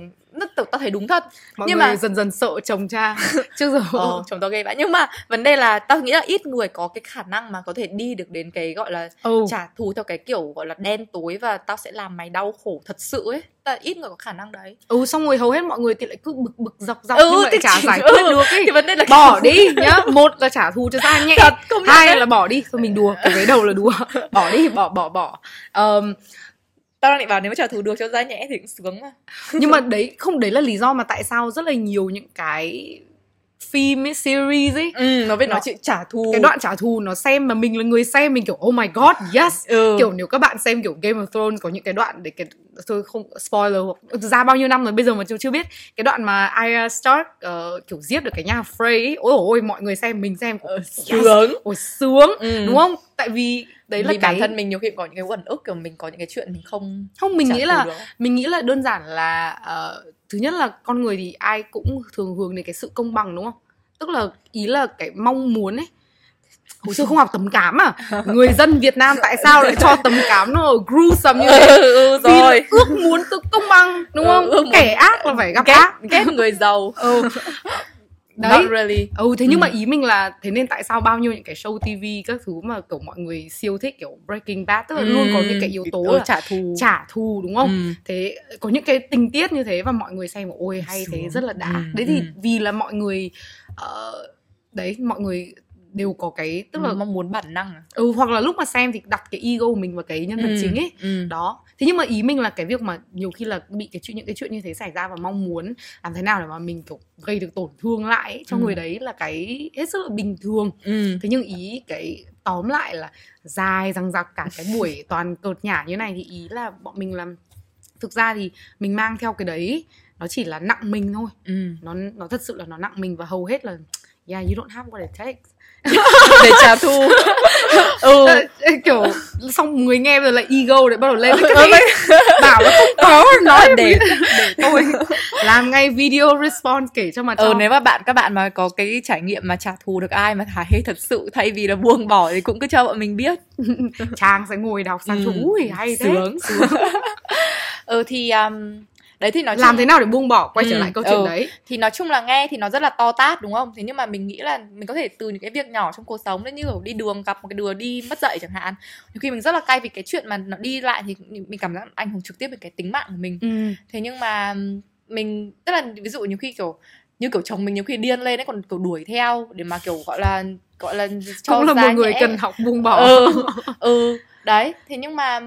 tao tao thấy đúng thật. Mọi Nhưng người mà- dần dần sợ chồng cha. Trước giờ ờ, chồng tao ghê vậy nhưng mà vấn đề là tao nghĩ là ít người có cái khả năng mà có thể đi được đến cái gọi là ừ. trả thù theo cái kiểu gọi là đen tối và tao sẽ làm mày đau khổ thật sự ấy. Ta ít người có khả năng đấy. Ừ xong rồi hầu hết mọi người thì lại cứ bực bực dọc dọc Ừ, nhưng mà chả giải ừ. quyết được ấy. thì vấn đề là bỏ đi nhá. một là trả thù cho ra nhẹ thật không hai là bỏ đi. Thôi mình đùa cái đầu là đùa. Bỏ đi bỏ bỏ bỏ. Ờm, tao định bảo nếu mà trả thù được cho da nhẽ thì cũng sướng mà. Nhưng mà đấy không đấy là lý do mà tại sao rất là nhiều những cái phim ấy, series ấy ừ nó biết Nó- nói chuyện trả thù. Cái đoạn trả thù nó xem mà mình là người xem mình kiểu oh my god yes. Ừ. kiểu nếu các bạn xem kiểu Game of Thrones có những cái đoạn để cái tôi không spoiler ra bao nhiêu năm rồi bây giờ mà chưa chưa biết cái đoạn mà Arya Stark ờ, kiểu giết được cái nhà Frey ấy. ôi ôi mọi người xem mình xem Ờ, yes. sướng ôi sướng Ừ. đúng không tại vì đấy là vì cái bản thân mình nhiều khi có những cái uẩn ức kiểu mình có những cái chuyện mình không không mình nghĩ là được. mình nghĩ là đơn giản là ờ, thứ nhất là con người thì ai cũng thường hướng đến cái sự công bằng đúng không tức là ý là cái mong muốn ấy hồi xưa không học tấm cám à? Người dân Việt Nam tại sao lại cho tấm cám nó gruesome như thế? Ừ, ừ, vì là rồi. ước muốn tự công bằng đúng Ừ, không? ước kẻ ác là phải gặp ghét ác. ghét người giàu. Ừ. đấy. Not really. Ừ thế nhưng Ừ. mà ý mình là thế nên tại sao bao nhiêu những cái show TV các thứ mà kiểu mọi người siêu thích kiểu Breaking Bad tức là luôn có những cái yếu tố ừ, là trả thù. trả thù đúng không? Ừ. thế có những cái tình tiết như thế và mọi người xem ôi hay thế Sướng. rất là đã. Ừ, đấy thì ừ. vì là mọi người ờ, đấy mọi người đều có cái tức là mong muốn bản năng à? ừ hoặc là lúc mà xem thì đặt cái ego của mình vào cái nhân vật Ừ, chính ấy ừ. đó thế nhưng mà ý mình là cái việc mà nhiều khi là bị cái chuyện những cái chuyện như thế xảy ra và mong muốn làm thế nào để mà mình kiểu gây được tổn thương lại ấy, cho Ừ. người đấy là cái hết sức là bình thường Ừ. thế nhưng ý cái tóm lại là dài rằng giặc cả cái buổi toàn cợt nhả như này thì ý là bọn mình làm thực ra thì mình mang theo cái đấy nó chỉ là nặng mình thôi Ừ. nó nó thật sự là nó nặng mình và hầu hết là yeah you don't have what it takes để trả thù. Ừ. Kiểu xong người nghe rồi lại ego để bắt đầu lên. Cái bảo là không có nói để để tôi làm ngay video response kể cho mà cho. ờ nếu mà bạn các bạn mà có cái trải nghiệm mà trả thù được ai mà thả hê thật sự thay vì là buông bỏ thì cũng cứ cho bọn mình biết. Trang sẽ ngồi đọc sang Ừ, ừ. ui hay thế. sướng. Ừ thì um, đấy thì nói chung làm thế nào để buông bỏ quay trở Ừ, lại câu chuyện ừ. đấy thì nói chung là nghe thì nó rất là to tát đúng không thế nhưng mà mình nghĩ là mình có thể từ những cái việc nhỏ trong cuộc sống đấy như kiểu đi đường gặp một cái đứa đi mất dạy chẳng hạn nhiều khi mình rất là cay vì cái chuyện mà nó đi lại thì mình cảm giác ảnh hưởng trực tiếp đến cái tính mạng của mình ừ. thế nhưng mà mình tức là ví dụ nhiều khi kiểu như kiểu chồng mình nhiều khi điên lên ấy còn kiểu đuổi theo để mà kiểu gọi là gọi là cho cũng là một người nhẽ. cần học buông bỏ ừ ừ đấy thế nhưng mà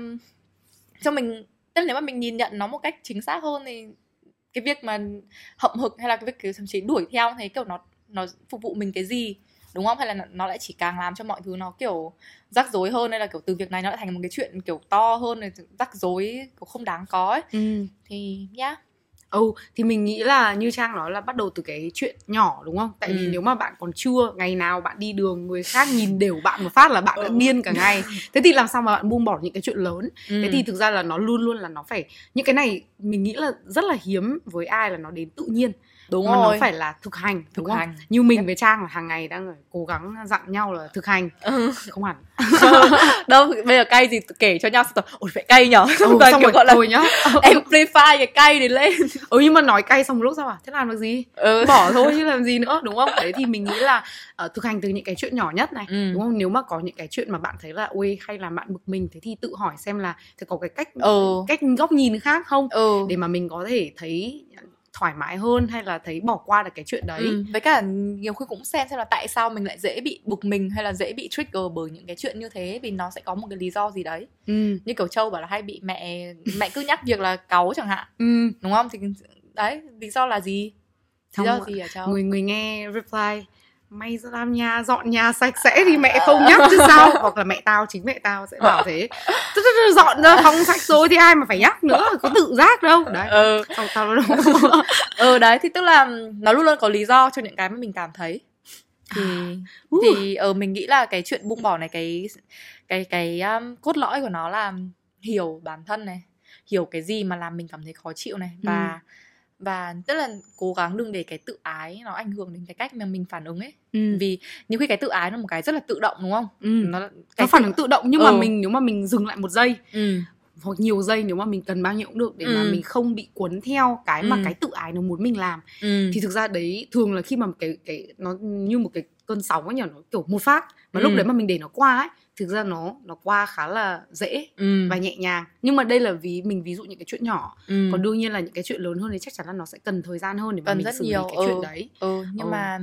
cho mình tức là nếu mà mình nhìn nhận nó một cách chính xác hơn thì cái việc mà hậm hực hay là cái việc kiểu thậm chí đuổi theo thấy kiểu nó nó phục vụ mình cái gì đúng không? Hay là nó- lại chỉ càng làm cho mọi thứ nó kiểu rắc rối hơn hay là kiểu từ việc này nó lại thành một cái chuyện kiểu to hơn này rắc rối kiểu không đáng có ấy. Ừ. thì nhá Ừ thì mình nghĩ là như Trang nói là bắt đầu từ cái chuyện nhỏ đúng không? Tại vì Ừ. nếu mà bạn còn chưa ngày nào bạn đi đường người khác nhìn đều bạn một phát là bạn đã Ừ. điên cả ngày. Thế thì làm sao mà bạn buông bỏ những cái chuyện lớn? ừ. Thế thì thực ra là nó luôn luôn là nó phải những cái này mình nghĩ là rất là hiếm với ai là nó đến tự nhiên đúng mà rồi nó phải là thực hành thực đúng không? hành Như mình với Trang là hàng ngày đang cố gắng dặn nhau là thực hành Ừ. không hẳn. đâu bây giờ cay gì kể cho nhau xong rồi ôi phải cay nhở Ừ, Và xong kiểu rồi gọi là thôi nhá. amplify cái cay đấy lên ừ nhưng mà nói cay xong một lúc sao à? Thế làm được gì? ừ. bỏ thôi chứ làm gì nữa đúng không đấy thì mình nghĩ là uh, thực hành từ những cái chuyện nhỏ nhất này Ừ. đúng không nếu mà có những cái chuyện mà bạn thấy là ui hay là bạn bực mình thế thì tự hỏi xem là thì có cái cách ừ cách góc nhìn khác không ừ để mà mình có thể thấy thoải mái hơn hay là thấy bỏ qua được cái chuyện đấy? Ừ, với cả nhiều khi cũng xem xem là tại sao mình lại dễ bị bực mình hay là dễ bị trigger bởi những cái chuyện như thế vì nó sẽ có một cái lý do gì đấy. Ừ. như kiểu châu bảo là hay bị mẹ mẹ cứ nhắc việc là cáu chẳng hạn. Ừ. đúng không? Thì đấy lý do là gì? Lý Xong do gì hả châu? Người người nghe reply mày ra làm nhà dọn nhà sạch sẽ thì mẹ không nhắc chứ sao. Hoặc là mẹ tao chính mẹ tao sẽ bảo thế. "Tức- tức- tức dọn ra phòng sạch rồi thì ai mà phải nhắc nữa có tự giác đâu. Đấy. Ừ. Xong tao đâu ừ đấy thì tức là nó luôn luôn có lý do cho những cái mà mình cảm thấy. Thì Uh. thì ờ mình nghĩ là cái chuyện buông bỏ này cái cái cái um, cốt lõi của nó là hiểu bản thân này hiểu cái gì mà làm mình cảm thấy khó chịu này. Và và tức là cố gắng đừng để cái tự ái nó ảnh hưởng đến cái cách mà mình phản ứng ấy ừ. vì nhiều khi cái tự ái là một cái rất là tự động đúng không ừ. nó nó cái phản tự- ứng tự động nhưng mà Ừ. mình nếu mà mình dừng lại một giây ừ hoặc nhiều giây nếu mà mình cần bao nhiêu cũng được để mà Ừ. mình không bị cuốn theo cái mà Ừ. cái tự ái nó muốn mình làm ừ thì thực ra đấy thường là khi mà cái cái nó như một cái cơn sóng ấy nhỉ nó kiểu một phát mà Ừ. lúc đấy mà mình để nó qua ấy thực ra nó nó qua khá là dễ ừ và nhẹ nhàng nhưng mà đây là vì mình ví dụ những cái chuyện nhỏ ừ. còn đương nhiên là những cái chuyện lớn hơn thì chắc chắn là nó sẽ cần thời gian hơn để mà Cần mình rất xử nhiều, lý cái chuyện ừ. đấy ừ nhưng Ừ. mà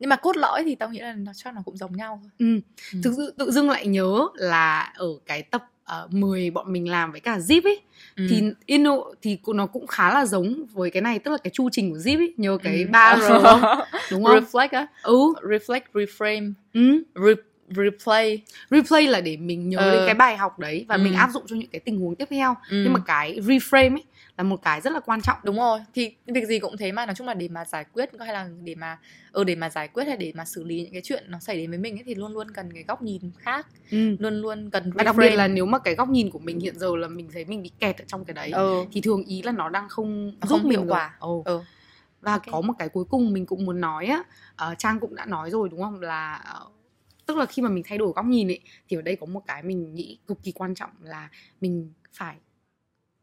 nhưng mà cốt lõi thì tao nghĩ là nó chắc nó cũng giống nhau thôi ừ. Ừ. thực sự tự dưng lại nhớ là ở cái tập uh, 10 bọn mình làm với cả Zip ấy ừ. thì Inno thì nó cũng khá là giống với cái này tức là cái chu trình của Zip ấy nhớ cái Ừ. 3 R không đúng không reflect á ừ reflect reframe ừ re, replay replay là để mình nhớ Ờ. đến cái bài học đấy và Ừ. mình áp dụng cho những cái tình huống tiếp theo Ừ. nhưng mà cái reframe ấy là một cái rất là quan trọng đúng rồi thì việc gì cũng thế mà nói chung là để mà giải quyết hay là để mà ừ để mà giải quyết hay để mà xử lý những cái chuyện nó xảy đến với mình ấy thì luôn luôn cần cái góc nhìn khác ừ. luôn luôn cần và đặc biệt là nếu mà cái góc nhìn của mình hiện giờ là mình thấy mình bị kẹt ở trong cái đấy ừ thì thường ý là nó đang không Nó giúp không mình hiệu quả. Ồ. ừ và Ok. có một cái cuối cùng mình cũng muốn nói á ờ, trang cũng đã nói rồi đúng không là ờ, tức là khi mà mình thay đổi góc nhìn ấy thì ở đây có một cái mình nghĩ cực kỳ quan trọng là mình phải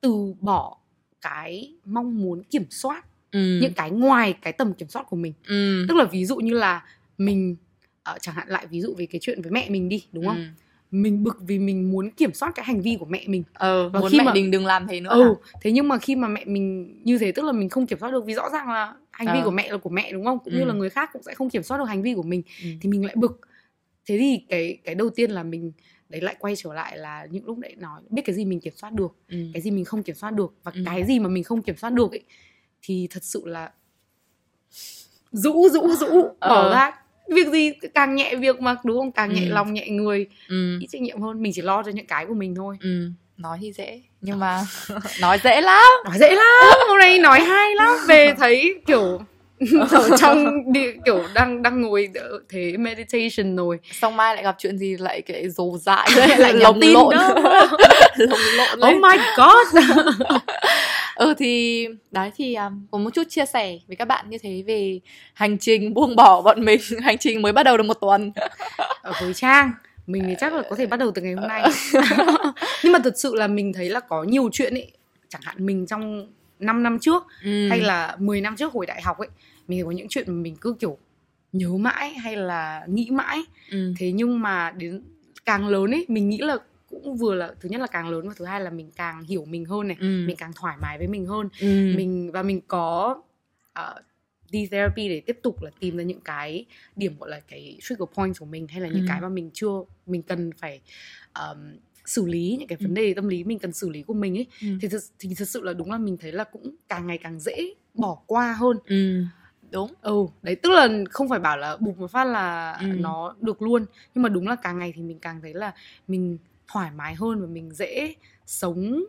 từ bỏ cái mong muốn kiểm soát ừ những cái ngoài cái tầm kiểm soát của mình ừ tức là ví dụ như là mình ờ, chẳng hạn lại ví dụ về cái chuyện với mẹ mình đi đúng không ừ. mình bực vì mình muốn kiểm soát cái hành vi của mẹ mình ờ Và muốn khi mẹ mà- mình đừng làm thế nữa ừ hả? thế nhưng mà khi mà mẹ mình như thế tức là mình không kiểm soát được vì rõ ràng là hành vi Ờ. của mẹ là của mẹ đúng không cũng như Ừ. là người khác cũng sẽ không kiểm soát được hành vi của mình Ừ. thì mình lại bực thế thì cái cái đầu tiên là mình đấy lại quay trở lại là những lúc đấy nói biết cái gì mình kiểm soát được ừ. cái gì mình không kiểm soát được và Ừ. cái gì mà mình không kiểm soát được ấy thì thật sự là rũ rũ rũ bỏ Ờ. ra việc gì càng nhẹ việc mà đúng không càng nhẹ Ừ. lòng nhẹ người ừ. ít trách nhiệm hơn mình chỉ lo cho những cái của mình thôi ừ nói thì dễ nhưng mà nói dễ lắm nói dễ lắm hôm nay nói hay lắm về thấy kiểu ở trong đi, kiểu đang đang ngồi ở thế meditation rồi. Xong mai lại gặp chuyện gì lại cái dồ dại lại nhắn lồng lộn. lồng lộn oh my god. Ừ thì đấy thì um, có một chút chia sẻ với các bạn như thế về hành trình buông bỏ bọn mình. Hành trình mới bắt đầu được một tuần. Ở với trang mình thì chắc là có thể bắt đầu từ ngày hôm nay. Nhưng mà thật sự là mình thấy là có nhiều chuyện ấy. Chẳng hạn mình trong 5 năm trước ừ. hay là 10 năm trước hồi đại học ấy mình có những chuyện mà mình cứ kiểu nhớ mãi hay là nghĩ mãi ừ. thế nhưng mà đến càng lớn ấy mình nghĩ là cũng vừa là thứ nhất là càng lớn và thứ hai là mình càng hiểu mình hơn này Ừ. mình càng thoải mái với mình hơn ừ. mình và mình có uh, đi therapy để tiếp tục là tìm ra những cái điểm gọi là cái trigger point của mình hay là những Ừ. cái mà mình chưa mình cần phải um, xử lý những cái vấn Ừ. đề tâm lý mình cần xử lý của mình ấy Ừ. thì thật, thì thật sự là đúng là mình thấy là cũng càng ngày càng dễ bỏ qua hơn ừ. Đúng ừ đấy tức là không phải bảo là bục một phát là Ừ. nó được luôn nhưng mà đúng là càng ngày thì mình càng thấy là mình thoải mái hơn và mình dễ sống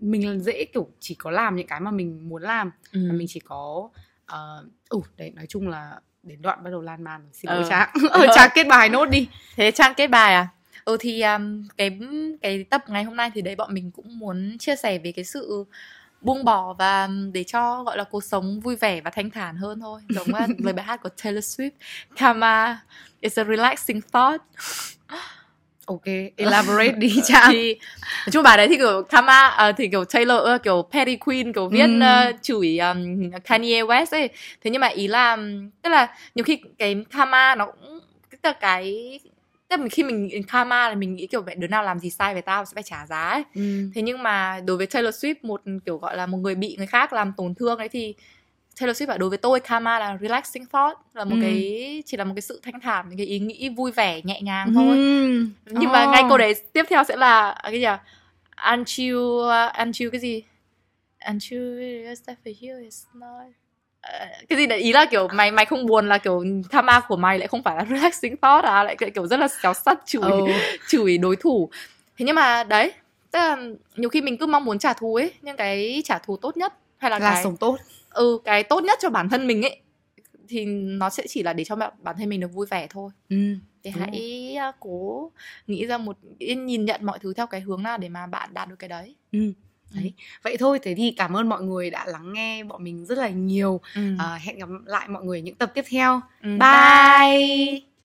mình dễ kiểu chỉ có làm những cái mà mình muốn làm ừ. và mình chỉ có ờ ừ đấy nói chung là đến đoạn bắt đầu lan man xin lỗi Ờ. trang ờ trang kết bài nốt đi Thế Trang kết bài à? Ừ thì um, cái cái tập ngày hôm nay thì đấy bọn mình cũng muốn chia sẻ về cái sự buông bỏ và để cho gọi là cuộc sống vui vẻ và thanh thản hơn thôi. Giống uh, lời bài hát của Taylor Swift, Karma is a relaxing thought. ok elaborate đi trang thì nói chung bài đấy thì kiểu Karma à, thì kiểu Taylor uh, kiểu Petty Queen kiểu viết Ừm. uh, chửi um, Kanye West ấy. Thế nhưng mà ý là tức là nhiều khi cái Karma nó cũng tức là cái tức là khi mình karma là mình nghĩ kiểu vậy đứa nào làm gì sai về tao sẽ phải trả giá ấy. ừ. thế nhưng mà đối với Taylor Swift một kiểu gọi là một người bị người khác làm tổn thương ấy thì Taylor Swift bảo đối với tôi karma là relaxing thought là một Ừ. cái chỉ là một cái sự thanh thản một cái ý nghĩ vui vẻ nhẹ nhàng thôi Ừ. nhưng mà Ồ. ngay câu đấy tiếp theo sẽ là à, cái gì à aren't you cái gì is that for you is not cái gì đấy ý là kiểu mày mày không buồn là kiểu karma của mày lại không phải là relaxing thought à lại kiểu rất là xéo sắt chửi Ừ. chửi đối thủ thế nhưng mà đấy tức là nhiều khi mình cứ mong muốn trả thù ấy nhưng cái trả thù tốt nhất hay là, là cái sống tốt ừ cái tốt nhất cho bản thân mình ấy thì nó sẽ chỉ là để cho bản thân mình được vui vẻ thôi ừ. thì Đúng hãy uh, cố nghĩ ra một nhìn nhận mọi thứ theo cái hướng nào để mà bạn đạt được cái đấy Ừ. đấy vậy thôi thế thì cảm ơn mọi người đã lắng nghe bọn mình rất là nhiều Ừ. À, hẹn gặp lại mọi người những tập tiếp theo Ừ. bye